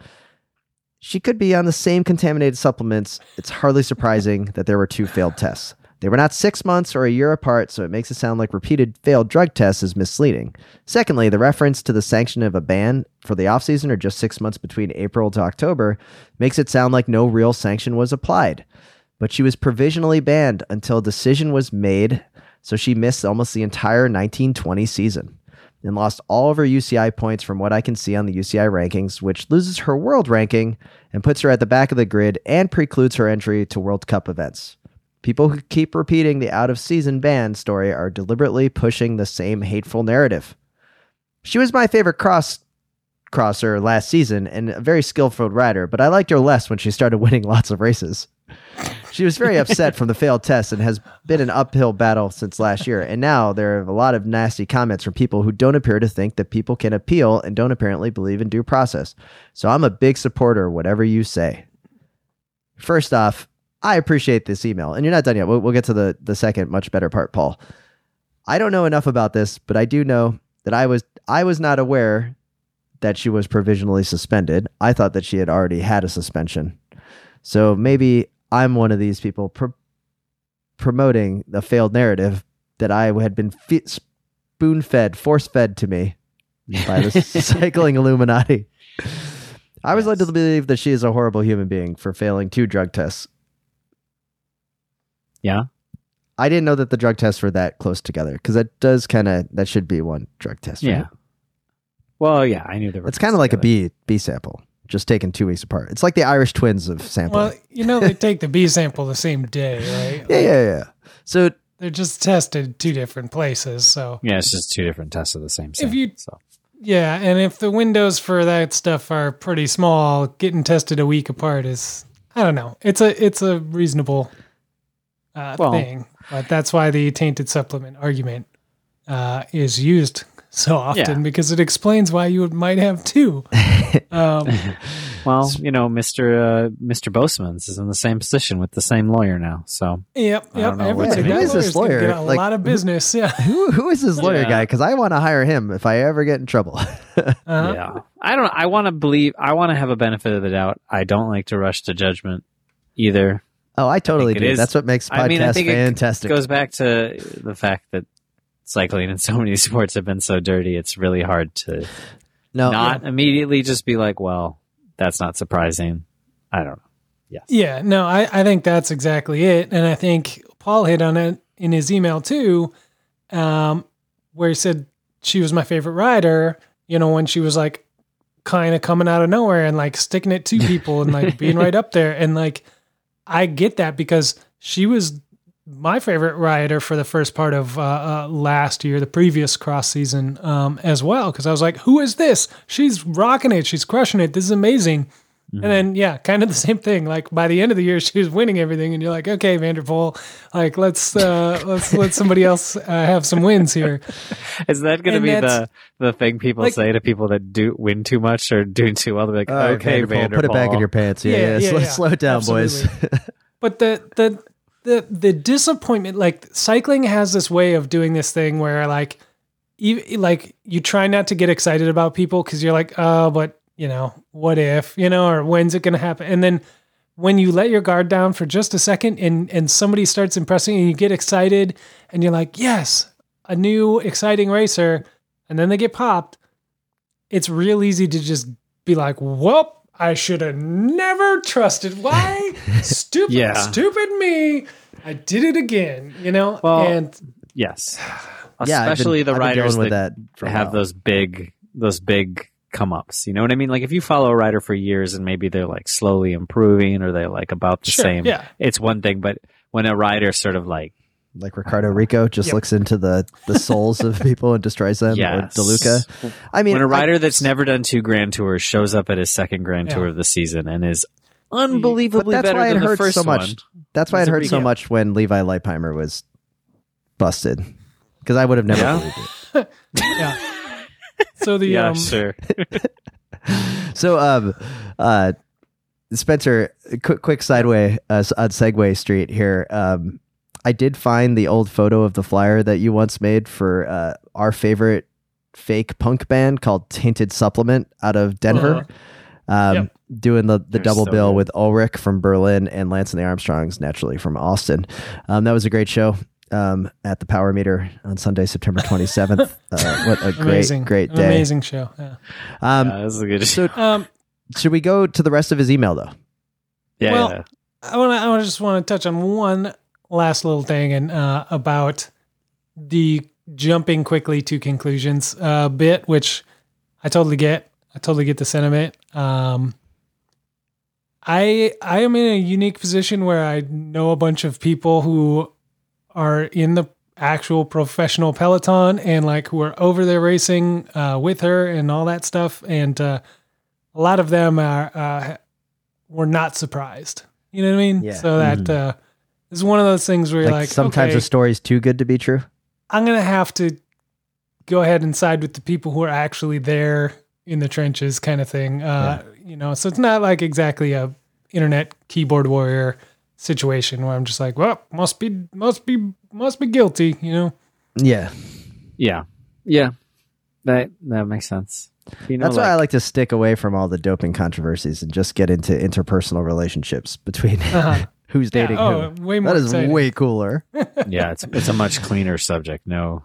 she could be on the same contaminated supplements. It's hardly surprising that there were two failed tests. They were not six months or a year apart, so it makes it sound like repeated failed drug tests is misleading. Secondly, the reference to the sanction of a ban for the offseason or just six months between April to October makes it sound like no real sanction was applied. But she was provisionally banned until a decision was made, so she missed almost the entire 1920 season and lost all of her UCI points from what I can see on the UCI rankings, which loses her world ranking and puts her at the back of the grid and precludes her entry to World Cup events. People who keep repeating the out of season ban story are deliberately pushing the same hateful narrative. She was my favorite cross crosser last season and a very skillful rider, but I liked her less when she started winning lots of races. She was very upset from the failed test and has been an uphill battle since last year. And now there are a lot of nasty comments from people who don't appear to think that people can appeal and don't apparently believe in due process. So I'm a big supporter, whatever you say. First off, I appreciate this email. And you're not done yet. We'll, we'll get to the, the second, much better part, Paul. I don't know enough about this, but I do know that I was I was not aware that she was provisionally suspended. I thought that she had already had a suspension. So maybe I'm one of these people pr- promoting the failed narrative that I had been fe- spoon fed, force fed to me by the cycling Illuminati. I was led to believe that she is a horrible human being for failing two drug tests. Yeah. I didn't know that the drug tests were that close together because that does kind of that should be one drug test. right? Yeah. Well, yeah, I knew there were. It's kind of like a B B sample, just taken two weeks apart. It's like the Irish twins of sampling. Well, you know they take the B sample the same day, right? yeah, yeah, yeah. So They're just tested two different places. So Yeah, it's just two different tests of the same. If sample, you- so. yeah, and if the windows for that stuff are pretty small, getting tested a week apart is I don't know. It's a it's a reasonable uh, Well- thing, but that's why the tainted supplement argument uh, is used so often Yeah. because it explains why you might have two. um, Well, you know, Mister uh, Mister Bosemans is in the same position with the same lawyer now. So yep, I yep. don't know Every what's good in it. Who is this lawyer? Get a Like, lot of business. Yeah. who who is this lawyer Yeah. guy? Because I want to hire him if I ever get in trouble. Uh-huh. yeah, I don't. I want to believe. I want to have a benefit of the doubt. I don't like to rush to judgment either. oh, I totally it do. is- That's what makes podcasts I mean, I think it fantastic. goes back to the fact that cycling and so many sports have been so dirty. It's really hard to no, not immediately just be like, "Well, that's not surprising." I don't know. Yes. Yeah, no, I, I think that's exactly it. And I think Paul hit on it in his email too, um, where he said she was my favorite rider, you know, when she was like kind of coming out of nowhere and like sticking it to people and like being right up there. And like, I get that because she was my favorite rider for the first part of uh, uh, last year, the previous cross season um, as well. Cause I was like, who is this? She's rocking it. She's crushing it. This is amazing. And then yeah, kind of the same thing. Like by the end of the year, she was winning everything, and you're like, okay, van der Poel, like let's uh, let's let somebody else uh, have some wins here. Is that going to be the the thing people like- say to people that do win too much or do too well? They're like, okay, van der Poel, put it back in your pants. Yeah, Yeah, yeah. yeah, slow, yeah. slow it down, boys. But the the the the disappointment, like cycling, has this way of doing this thing where like, you like you try not to get excited about people because you're like, oh, but you know, what if, you know, or when's it to happen? And then when you let your guard down for just a second and and somebody starts impressing and you get excited and you're like, yes, a new exciting racer. and then they get popped, it's real easy to just be like, "Well, I should have never trusted. Why? stupid, Yeah. stupid me. I did it again." You know, Well, and Yes. Yeah, been- Especially the writers that, that have while. those big those big come ups. You know what I mean? Like if you follow a writer for years and maybe they're like slowly improving or they're like about the Sure, same, yeah. it's one thing. But when a writer sort of like like Riccardo Riccò just Yep. looks into the the souls of people and destroys them. yes, Or Di Luca. I mean, when a I- writer that's never done two grand tours shows up at his second grand Yeah. tour of the season and is unbelievably But that's better why it than the hurts first so much. one. That's why That's it hurt so deal. much when Levi Leipheimer was busted. Because I would have never Yeah? believed it. yeah. So the Yeah, um, sure. So, um, uh, Spencer, quick, quick sideway uh, on Segway Street here. Um, I did find the old photo of the flyer that you once made for uh, our favorite fake punk band called Tainted Supplement out of Denver. Um, Yep. Doing the, the They're double so bill good. with Ullrich from Berlin and Lance and the Armstrongs, naturally from Austin. Um, that was a great show um, at the Power Meter on Sunday, September 27th. uh, what a great, amazing, great day. amazing show. Yeah. Um, yeah, this is a good. so Um, should we go to the rest of his email though? yeah, well, yeah. I want to. I just want to touch on one last little thing and uh, about the jumping quickly to conclusions uh, bit, which I totally get. I totally get the sentiment. Um, I I am in a unique position where I know a bunch of people who are in the actual professional peloton and like who are over there racing uh, with her and all that stuff, and uh, a lot of them are uh, were not surprised. You know what I mean? Yeah. So that uh, is one of those things where you're Like, like, sometimes okay, a story's too good to be true. I'm gonna have to go ahead and side with the people who are actually there in the trenches, kind of thing. Uh, You know, so it's not like exactly a internet keyboard warrior situation where I'm just like, well, must be, must be, must be guilty. You know? Yeah, yeah, yeah. That that makes sense. You know, that's like, why I like to stick away from all the doping controversies and just get into interpersonal relationships between Uh-huh. who's Yeah, dating oh, who. way more That is exciting. way cooler. yeah, it's it's a much cleaner subject. No,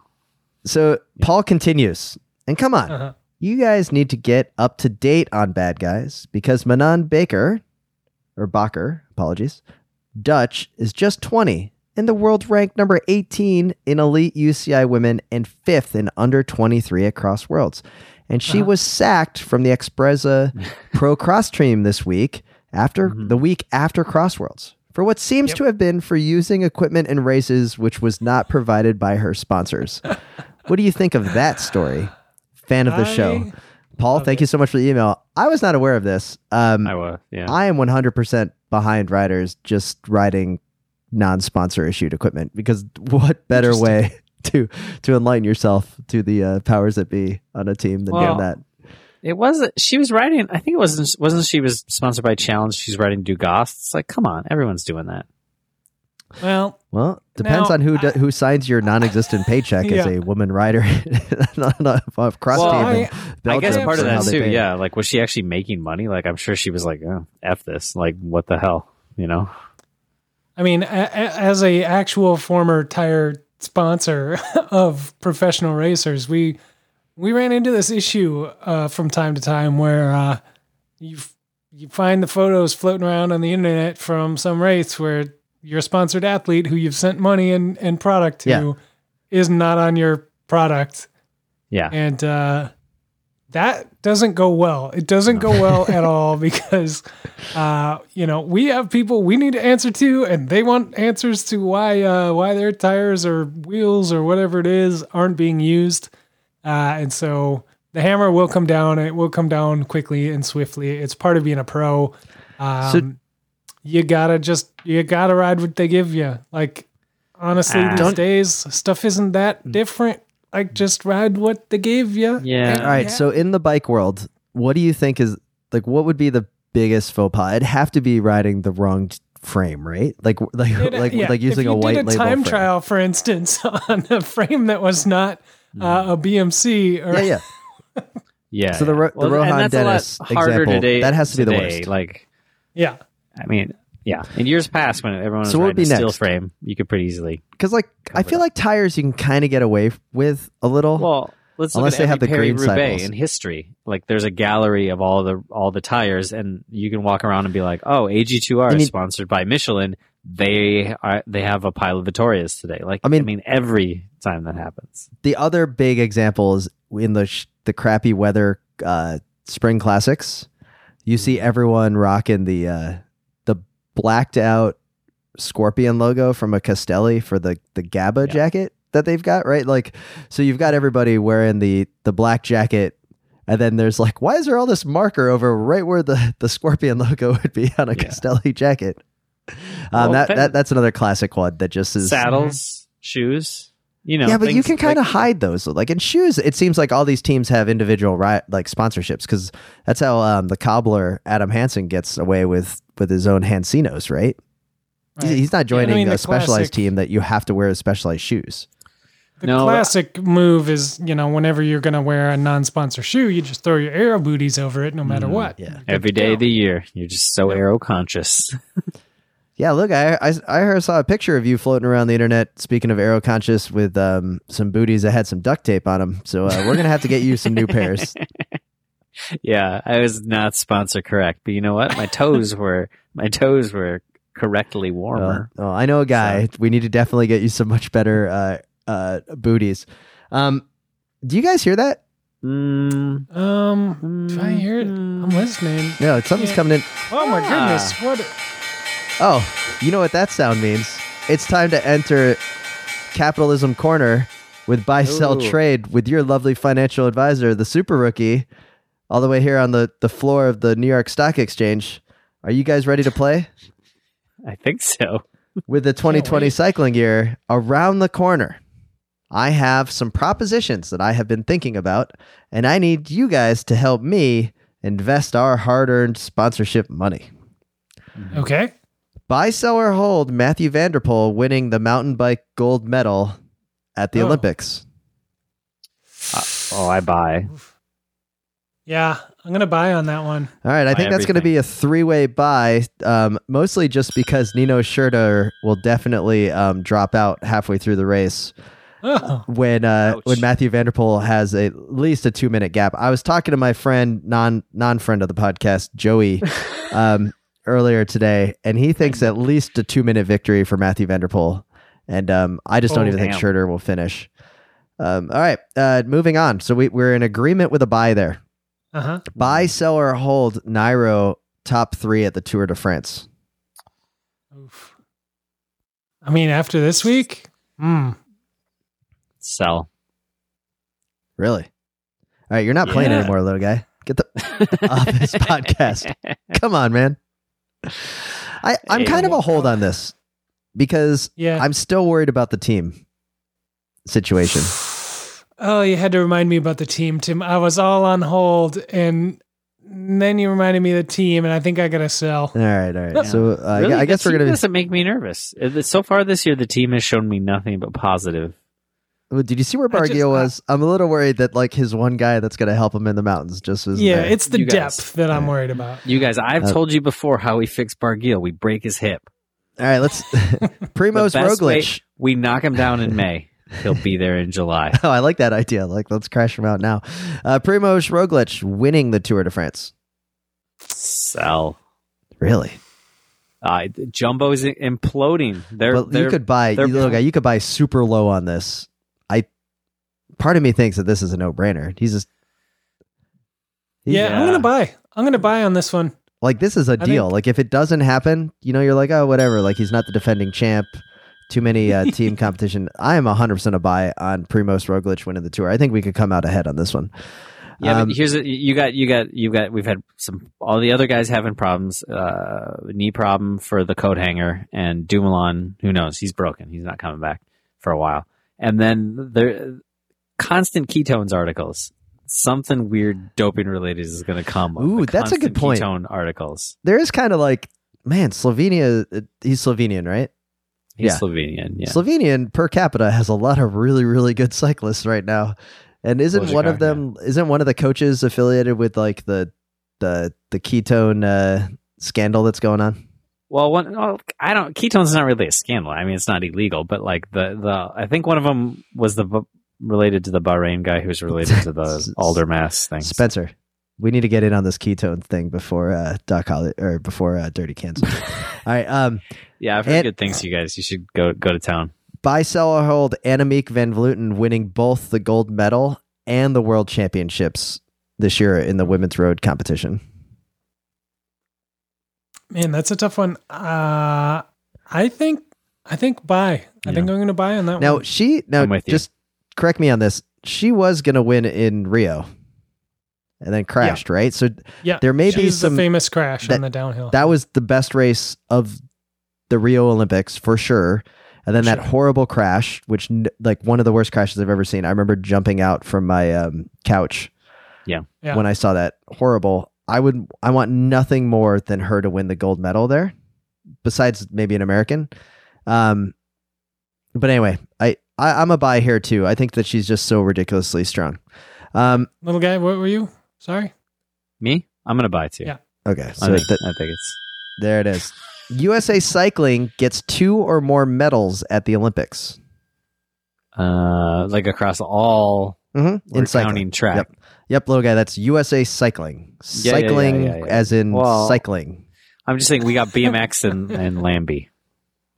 So Paul continues, and come on, Uh-huh. you guys need to get up to date on bad guys because Manon Bakker, or Bacher, apologies, Dutch is just 20 and the world ranked number 18 in elite UCI women and fifth in under 23 at Cross Worlds. And she Uh-huh. was sacked from the Experza Pro Cross team this week after Mhm. the week after Cross Worlds for what seems Yep. to have been for using equipment in races which was not provided by her sponsors. what do you think of that story? Fan of the show. Paul, love thank it. you so much for the email. I was not aware of this. Um, I was. Yeah, I am 100% behind riders just riding non-sponsor issued equipment because what better way to to enlighten yourself to the uh, powers that be on a team than Well, doing that? It wasn't. She was writing. I think it wasn't. Wasn't she was sponsored by Challenge? She's riding Dugast. It's like, come on, everyone's doing that. Well, Well, depends Now, on who I- do, who signs your non-existent paycheck as a woman writer. on a on cross Well, team. I- in I guess part of that they too. Yeah, like was she actually making money? Like I'm sure she was like, oh, f this. Like what the hell, you know? I mean, a- a- as a actual former tire sponsor of professional racers, we we ran into this issue uh, from time to time where uh, you you find the photos floating around on the internet from some race where your sponsored athlete who you've sent money and, and product to Yeah. is not on your product, Yeah, and uh, that doesn't go well. It doesn't go well at all because, uh, you know, we have people we need to answer to, and they want answers to why uh, why their tires or wheels or whatever it is aren't being used, uh, and so the hammer will come down. and It will come down quickly and swiftly. It's part of being a pro. Um, So- you gotta just you gotta ride what they give you. Like honestly, Ah. these days stuff isn't that different. Like just ride what they gave you. Yeah. All right. So in the bike world, what do you think is like? What would be the biggest faux pas? It'd have to be riding the wrong t- frame, right? Like like It- like yeah, like using if a you white did a label time frame. trial, for instance, on a frame that was not uh, a BMC or Yeah, yeah. yeah. So the Ro- the Rohan and that's Dennis a lot harder example, today. that has to be the worst. Like, yeah. I mean, yeah. In years past, when everyone was So what would riding be a steel next? frame, you could pretty easily. Because like I feel it. like tires you can kind of get away with a little. Well, let's look Unless at they every have the green Paris-Roubaix in history. Like there's a gallery of all the all the tires, and you can walk around and be like, "Oh, AG2R I mean- is sponsored by Michelin. They are they have a pile of Vittorias today." Like I mean, I mean- mean, every time that happens. the other big example is in the sh- the crappy weather uh, spring classics. You see everyone rocking the uh, the blacked out scorpion logo from a Castelli for the the Gabba Yeah. jacket that they've got, right? Like, so you've got everybody wearing the the black jacket, and then there's like, why is there all this marker over right where the the scorpion logo would be on a Yeah. Castelli jacket? Well, Um, that, that that's another classic one that just is Saddles, shoes. You know, yeah, but you can kind of like- hide those. Like in shoes, it seems like all these teams have individual ri- like sponsorships because that's how um, the cobbler Adam Hansen gets away with with his own Hanseenos, right? He's, Right. he's not joining mean, a specialized classic- team that you have to wear specialized shoes. The No, classic move is, you know, whenever you're going to wear a non-sponsor shoe, you just throw your aero booties over it, no matter Mm, what. yeah. You're good every to day go. of the year. You're just so aero conscious. Yeah, look, I, I I heard saw a picture of you floating around the internet. Speaking of aero conscious, with um, some booties that had some duct tape on them. So uh, we're gonna have to get you some new pairs. yeah, I was not sponsor correct, but you know what? My toes were my toes were correctly warmer. oh, I know a guy. We need to definitely get you some much better uh, uh, booties. Um, do you guys hear that? Mm, Um, do I hear it? I'm listening. No, something's Yeah. coming in. Oh my Ah. goodness! What? Oh, you know what that sound means? It's time to enter Capitalism Corner with buy, sell, Ooh. trade with your lovely financial advisor, the super rookie, all the way here on the, the floor of the New York Stock Exchange. Are you guys ready to play? I think so. With the 2020 cycling year around the corner, I have some propositions that I have been thinking about, and I need you guys to help me invest our hard earned sponsorship money. Okay. Buy, sell, or hold Mathieu van der Poel winning the mountain bike gold medal at the Oh. Olympics. Uh, oh, I buy. Yeah, I'm gonna buy on that one. All right, I Buy think that's going to be a three-way buy, um, mostly just because Nino Schurter will definitely um, drop out halfway through the race Oh, when uh, Ouch. when Mathieu van der Poel has a, at least a two-minute gap. I was talking to my friend, non non-friend of the podcast, Joey, um, earlier today, and he thinks at least a two-minute victory for Mathieu van der Poel, and um, I just don't Oh, even think damn. Schurter will finish. Um, all right, uh, moving on. So we, we're in agreement with a buy there. uh huh. Buy, sell, or hold Nairo top three at the Tour de France. Oof. I mean, after this week, hmm. Sell. Really? All right, you're not playing Yeah. anymore, little guy. Get the off this podcast. Come on, man. I, I'm kind of a hold on this because Yeah. I'm still worried about the team situation. Oh, you had to remind me about the team, Tim. I was all on hold, and then you reminded me of the team, and I think I gotta sell. All right, all right. Yeah. So uh, Really, I guess we're gonna. doesn't make me nervous. Uh, So far this year, the team has shown me nothing but positive. Well, Did you see where I just- I- was? I'm a little worried that like his one guy that's gonna help him in the mountains just was. Yeah, there. it's the You guys- depth that I'm worried about. You guys, I've Uh, told you before how we fix Barguil. We break his hip. all right. Let's Primoz The best way- Roglic. We knock him down in May. He'll be there in July. Oh, I like that idea. Like, let's crash him out now. Uh, Primoz Roglic winning the Tour de France. Sell. Really? Uh, Jumbo's imploding. They're, well, they're you could buy, they're- you, little guy, you could buy super low on this. I, part of me thinks that this is a no brainer. He's just, he's- Yeah, I'm gonna buy. I'm gonna buy on this one. like this is a I deal. think- like if it doesn't happen, you know, you're like, oh, whatever. Like he's not the defending champ. Too many uh, team competition. I am 100% a buy on Primoz Roglic winning the tour. I think we could come out ahead on this one. Yeah, Um, but here's a, you got you got you got we've had some all the other guys having problems. Uh, knee problem for the coat hanger and Dumoulin. Who knows? He's broken. He's not coming back for a while. And then there constant ketones articles. Something weird doping related is going to come. Ooh, the that's a good point. Ketone articles. There is kind of like, man, Slovenia, he's Slovenian, right? He's Yeah. Slovenian. Yeah. Slovenian per capita has a lot of really, really good cyclists right now. And isn't one of them isn't one of the coaches affiliated with like the the the ketone uh, scandal that's going on? Well, one, well, I don't. Ketones is not really a scandal. I mean, it's not illegal, but like the the I think one of them was the related to the Bahrain guy who's related to the Aderlass thing. Spencer, we need to get in on this ketone thing before uh, Doc Holly or before uh, Dirty Kansas. All right. Um, Yeah, I've heard And- good things, you guys. You should go go to town. buy, sell, or hold Annemiek van Vleuten winning both the gold medal and the world championships this year in the women's road competition. Man, that's a tough one. Uh, I think I think buy. I think I'm going to buy on that Now one. she now I'm you. just correct me on this. She was going to win in Rio, and then crashed. Right. So Yeah, there may be some- the famous crash that- on the downhill. that was the best race of the Rio Olympics for sure. And then For that sure. horrible crash, which like one of the worst crashes I've ever seen. I remember jumping out from my um, couch Yeah. Yeah. when I saw that horrible. I would I want nothing more than her to win the gold medal there, besides maybe an American. Um, but anyway, I, I I'm a buy here too. I think that she's just so ridiculously strong. Um, Little guy, what were you? Sorry. Me? I'm gonna buy too. Yeah. okay, I so think, that, I think it's There it is. USA Cycling gets two or more medals at the Olympics. uh like across all Mm-hmm. we're In cycling. counting track. Yep. Yep, little guy. That's USA Cycling. Yeah, yeah, yeah, Cycling, yeah, yeah. as in Well, cycling. I'm just saying we got BMX and, and Lambie.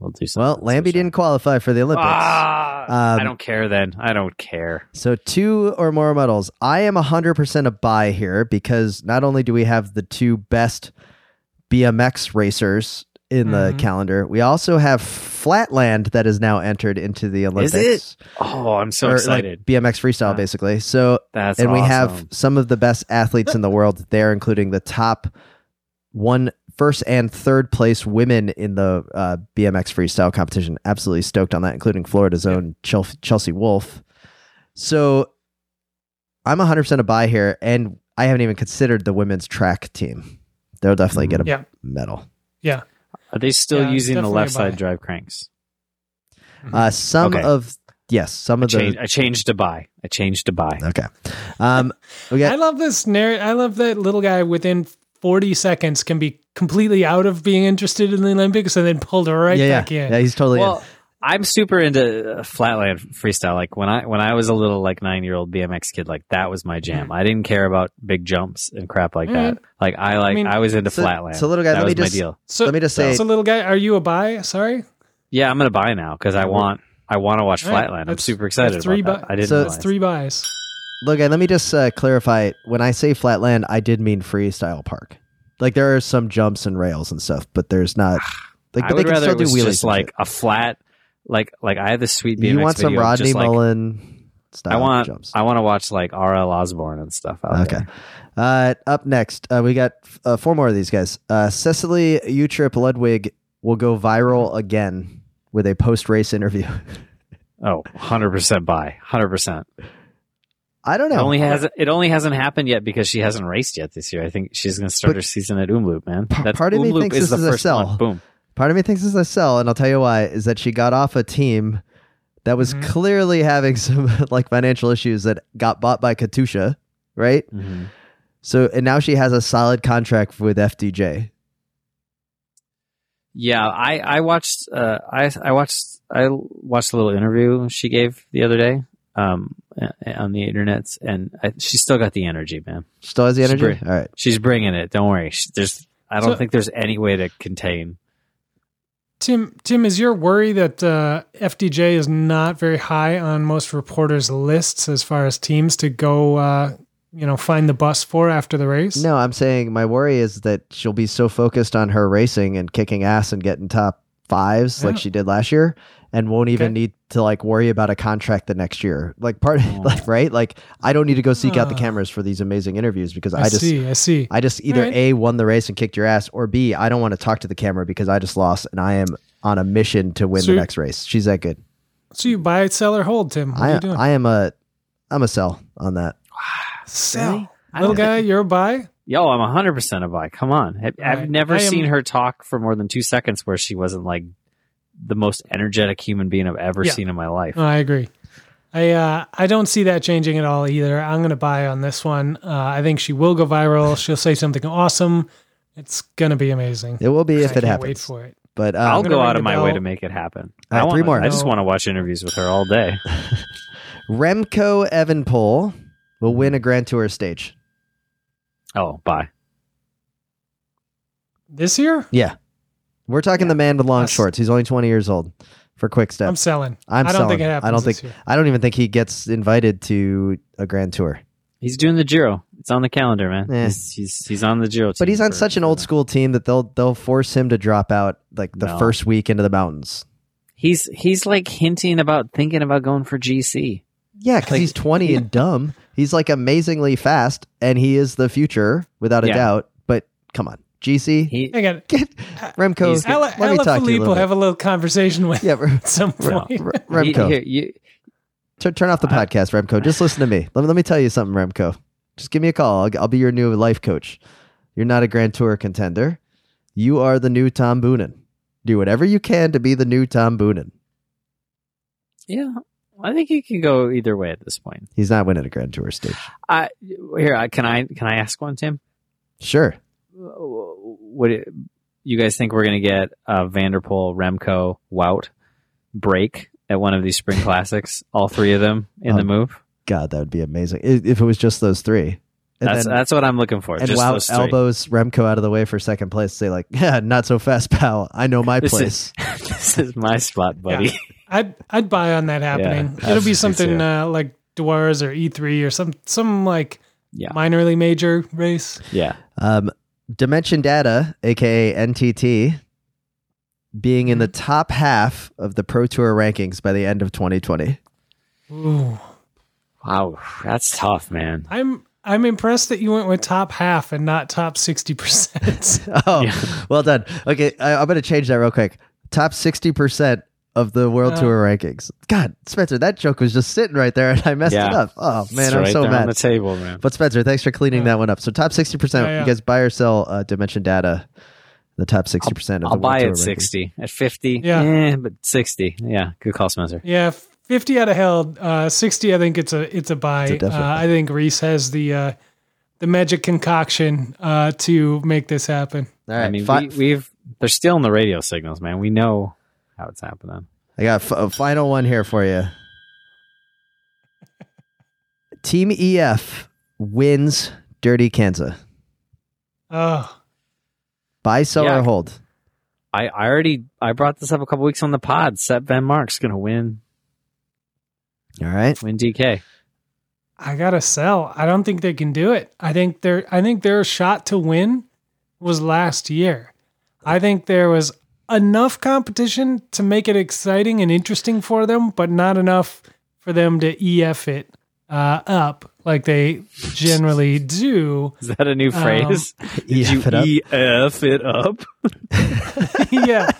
We'll do something. Well, Lambie didn't qualify for the Olympics. Ah, Um, I don't care then. I don't care. So two or more medals. I am 100% a buy here because not only do we have the two best BMX racers in the Mhm. calendar, we also have Flatland that is now entered into the Olympics. Is it? Oh, I'm so Or, like, excited. BMX freestyle, Ah. basically. So That's and we have some of the best athletes in the world there, including the top one, first and third place women in the uh, BMX freestyle competition. Absolutely stoked on that, including Florida's own Chel- Chelsea Wolfe. So I'm 100% a buy here, and I haven't even considered the women's track team. They'll definitely get a Yeah. medal. Yeah. Are they still Yeah, using the left side drive cranks? Uh, some Okay. of yes, some I of the I changed to buy. I changed to buy. okay. Um, we I love this narrative. I love that little guy within 40 seconds can be completely out of being interested in the Olympics and then pulled right yeah, back yeah, in. yeah. He's totally in. Well, I'm super into uh, flatland freestyle. Like when I when I was a little like nine year old BMX kid, like that was my jam. Mm. I didn't care about big jumps and crap like mm. that. Like I like I, mean, was into so- flatland. so little guy, that let me was my just- deal. So, Let me just say- so little guy, are you a buy? Sorry. Yeah, I'm gonna buy now because I mm. want I want to watch All right, flatland. I'm that's- super excited that's three about that. bu- I didn't So- realize. That's three buys. Look, let me just uh, clarify. When I say flatland, I did mean freestyle park. Like there are some jumps and rails and stuff, but there's not. Like, I would rather it do was just like shit. a flat, like like I had this sweet BMX you want some video Rodney like, Mullen style I want jumps. I want to watch like R.L. Osborne and stuff. Out Okay. Uh, up next, uh, we got uh, four more of these guys. Uh, Cecilie Uttrup Ludwig will go viral again with a post race interview. Oh, 100 percent buy. Hundred percent. I don't It know. only has it only hasn't happened yet because she hasn't raced yet this year. I think she's going to start But- her season at Omloop, man. P- That's part of me Omloop thinks is this the is a sell. one. Boom. Part of me thinks this is a sell, and I'll tell you why. Is that she got off a team that was Mhm. clearly having some like financial issues that got bought by Katusha, right? Mhm. So and now she has a solid contract with FDJ. Yeah, I I watched uh I I watched I watched a little interview she gave the other day um on the internet and I, she's still got the energy, man. Still has the She's energy. great. All right. She's bringing it. Don't worry. She, there's I don't So- think there's any way to contain. Tim, Tim, is your worry that uh, FDJ is not very high on most reporters' lists as far as teams to go, uh, you know, find the bus for after the race? No, I'm saying my worry is that she'll be so focused on her racing and kicking ass and getting top fives like she did last year, and won't even Okay. need to like worry about a contract the next year. Like part, Oh. like right, like I don't need to go seek out the cameras for these amazing interviews because I, I, just see. I see. I just either Alright. A won the race and kicked your ass, or B I don't want to talk to the camera because I just lost and I am on a mission to win So the next race. She's that good. so you buy, sell, or hold, Tim? What are I you doing? I am a I'm a sell on that. sell. I Little guy, you're a buy. Yo, I'm 100% a buy. Come on. I, I've Right. never I am- seen her talk for more than 2 seconds where she wasn't like the most energetic human being I've ever Yeah. seen in my life. No, I agree. I uh, I don't see that changing at all either. I'm going to buy on this one. Uh, I think she will go viral. She'll say something awesome. It's going to be amazing. It will be I if it can't happens. Wait for it. But I'll um, go out of my way to make it happen. All right, I want, three more. I just want to watch interviews with her all day. Remco Evenepoel will win a Grand Tour stage. Oh, bye. This year, Yeah. We're talking the man with long That's- shorts. He's only 20 years old for quick step. I'm selling. I'm I don't think selling. it happens. I don't this think year. I don't even think he gets invited to a Grand Tour. He's doing the Giro. It's on the calendar, man. Eh. He's, he's he's on the Giro. But he's on for- such an old school team that they'll they'll force him to drop out like the No. first week into the mountains. He's he's like hinting about thinking about going for GC. Yeah, because Like- he's 20 and dumb. He's like amazingly fast, and he is the future without a Yeah. doubt. But come on, GC, He I got get uh, Remco. He's- Ella, let me Ella talk to you a Philippe will little have a little conversation with bit. Yeah, at some Rem- point. Rem- he- Remco. here, you- Turn, turn off the uh, podcast, Remco. Just listen to me. Let, me. let me tell you something, Remco. Just give me a call. I'll, I'll be your new life coach. You're not a Grand Tour contender. You are the new Tom Boonen. Do whatever you can to be the new Tom Boonen. yeah, I think he can go either way at this point. He's not winning a Grand Tour stage. I here I- can I can I ask one, Tim? Sure. What you guys think we're gonna get a van der Poel, Remco, Wout break at one of these spring classics? All three of them in the Um, move. God, that would be amazing. If it was just those three. And That's then, that's what I'm looking for. and just wow, those three. elbows Remco out of the way for second place. Say like, yeah, not so fast, pal. I know my This place. is this is my spot, buddy. I'd I'd buy on that happening. Yeah, It'll be something uh, like Dwars or E3 or some some like Yeah, minorly major race. yeah. Um, Dimension Data, aka NTT, being in the Mm-hmm. top half of the Pro Tour rankings by the end of 2020. Ooh. Wow, that's tough, man. I'm I'm impressed that you went with top half and not top sixty percent. Oh, Yeah. well done. Okay, I, I'm going to change that real quick. Top 60% of the World Uh. Tour rankings. God, Spencer, that joke was just sitting right there and I messed Yeah. it up. Oh, man, It's I'm right so mad. on mad. the table, man. But Spencer, thanks for cleaning Yeah. that one up. So top 60%, Yeah, yeah. you guys buy or sell uh, Dimension Data, the top 60% of the city. I'll the World buy Tour at rankings. 60. At 50, Yeah. eh, but 60. Yeah, good call, Spencer. yeah, fifty out of held. Uh, Sixty, I think it's a it's a buy. It's a uh, buy. I think Riis has the uh, the magic concoction uh, to make this happen. All right, I mean, fi- we, we've they're still in the radio signals, man. We know how it's happening. I got a final one here for you. Team EF wins Dirty Kansas. Oh, Buy, sell, Yeah. or hold. I, I already I brought this up a couple weeks on the pod. Sep Vanmarcke's gonna win All right. win DK. I gotta sell. I don't think they can do it. I think their I think their shot to win was last year. I think there was enough competition to make it exciting and interesting for them, but not enough for them to EF it uh, up like they generally do. Is that a new phrase? Did EF it up. EF it up? yeah.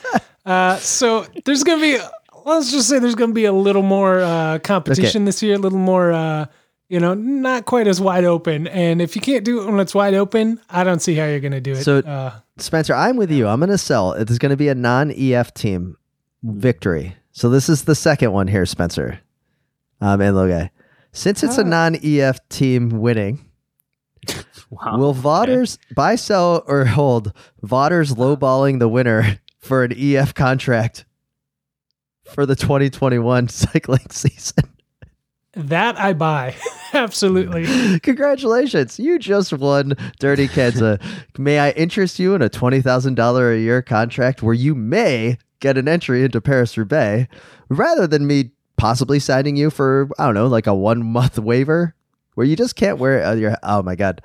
Uh, so there's gonna be let's just say there's gonna be a little more uh, competition this year, a little more uh, you know, not quite as wide open. And if you can't do it when it's wide open, I don't see how you're gonna do it. So- uh, Spencer, I'm with you. I'm going to sell. It's going to be a non EF team victory. So this is the second one here, Spencer. Um, and Logai. Since it's a Ah. non EF team winning, Wow. will Vaughters buy, sell, or hold Vaughters lowballing the winner for an EF contract for the 2021 cycling season? That I buy. Absolutely. Congratulations. You just won Dirty Kanza. may I interest you in a $20,000 a year contract where you may get an entry into Paris Roubaix rather than me possibly signing you for, I don't know, like a one month waiver where you just can't wear uh, your. Oh my God.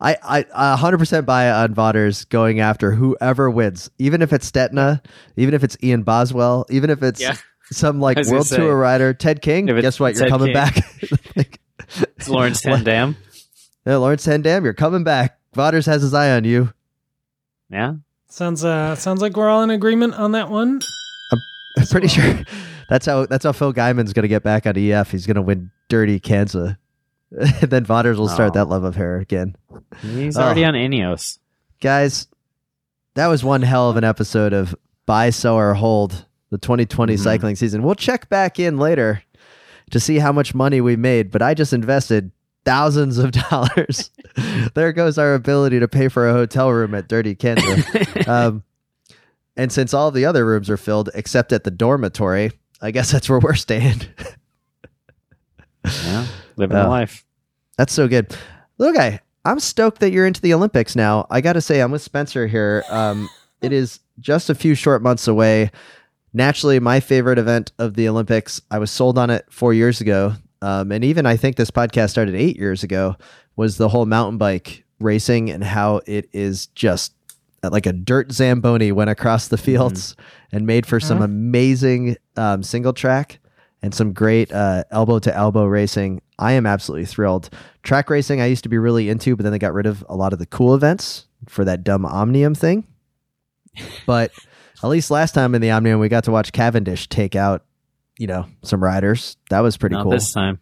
I, I, I 100% buy on Vaughters going after whoever wins, even if it's Stetina, even if it's Ian Boswell, even if it's Yeah. Some like I was gonna World say, Tour rider, Ted King. Guess what? You're Ted coming King. back. Like, It's Lawrence Ten Dam. yeah, Laurens ten Dam, you're coming back. Vaughters has his eye on you. Yeah. sounds uh sounds like we're all in agreement on that one. I'm pretty sure that's how that's how Phil Gaimon's gonna get back on EF. He's gonna win Dirty Kansas. and then Vaughters will start Oh. that love affair again. He's Oh. already on Ineos. Guys, that was one hell of an episode of Buy, Sell, or Hold, the 2020 Mhm. cycling season. We'll check back in later to see how much money we made, but I just invested thousands of dollars. there goes our ability to pay for a hotel room at Dirty Kansas. um, and since all the other rooms are filled except at the dormitory, I guess that's where we're staying. Yeah, living the life. That's so good. Little guy, I'm stoked that you're into the Olympics now. I got to say, I'm with Spencer here. Um, it is just a few short months away. Naturally, my favorite event of the Olympics, I was sold on it four years ago. Um, and even I think this podcast started eight years ago, was the whole mountain bike racing and how it is just like a dirt Zamboni went across the fields and made for some Uh-huh. amazing um, single track and some great uh, elbow to elbow racing. I am absolutely thrilled. Track racing, I used to be really into, but then they got rid of a lot of the cool events for that dumb Omnium thing. But at least last time in the Omnium, we got to watch Cavendish take out, you know, some riders. That was pretty Not cool. this time.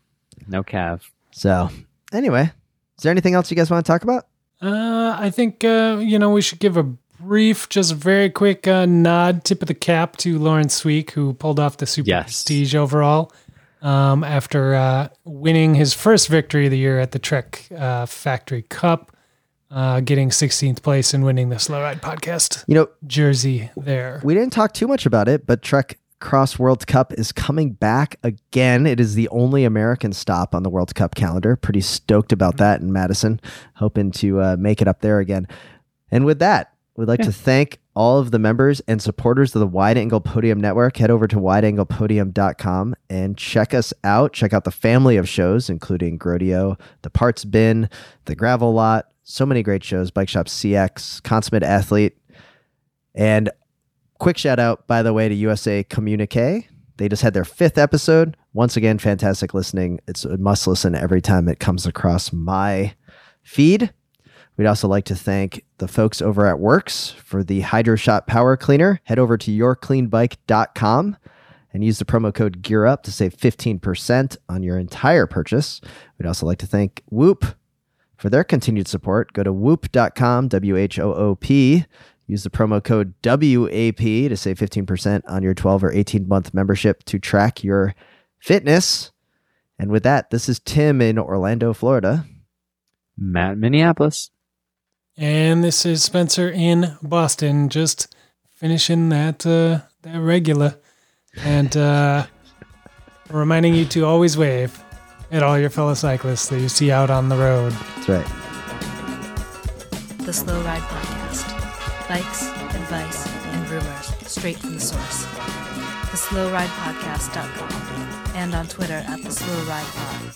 No Cav. So, anyway, is there anything else you guys want to talk about? Uh, I think uh, you know we should give a brief, just very quick uh, nod, tip of the cap to Laurens Sweeck, who pulled off the Super Yes. Prestige overall um, after uh, winning his first victory of the year at the Trek uh, Factory Cup, uh, getting 16th place and winning the Slow Ride Podcast You know, jersey there. We didn't talk too much about it, but Trek Cross World Cup is coming back again. It is the only American stop on the World Cup calendar. Pretty stoked about that in Madison. Hoping to uh, make it up there again. And with that, we'd like to thank all of the members and supporters of the Wide Angle Podium Network. Head over to wideanglepodium.com and check us out. Check out the family of shows, including Grodio, The Parts Bin, The Gravel Lot. So many great shows Bike Shop CX, Consummate Athlete. And quick shout out, by the way, to USA Communique. They just had their fifth episode. Once again, fantastic listening. It's a must listen every time it comes across my feed. We'd also like to thank the folks over at WORX for the Hydroshot Power Cleaner. Head over to yourcleanbike.com and use the promo code GEARUP to save 15% on your entire purchase. We'd also like to thank Whoop for their continued support. Go to whoop.com, W H O O P. Use the promo code WAP to save 15% on your 12 or 18 month membership to track your fitness. And with that, this is Tim in Orlando, Florida. Matt, Minneapolis. And this is Spencer in Boston, just finishing that uh, that regular, and uh, reminding you to always wave at all your fellow cyclists that you see out on the road. That's right. The Slow Ride Podcast. Bikes, advice, and rumors straight from the source. TheSlowRidePodcast.com and on Twitter at The Slow Ride Pod.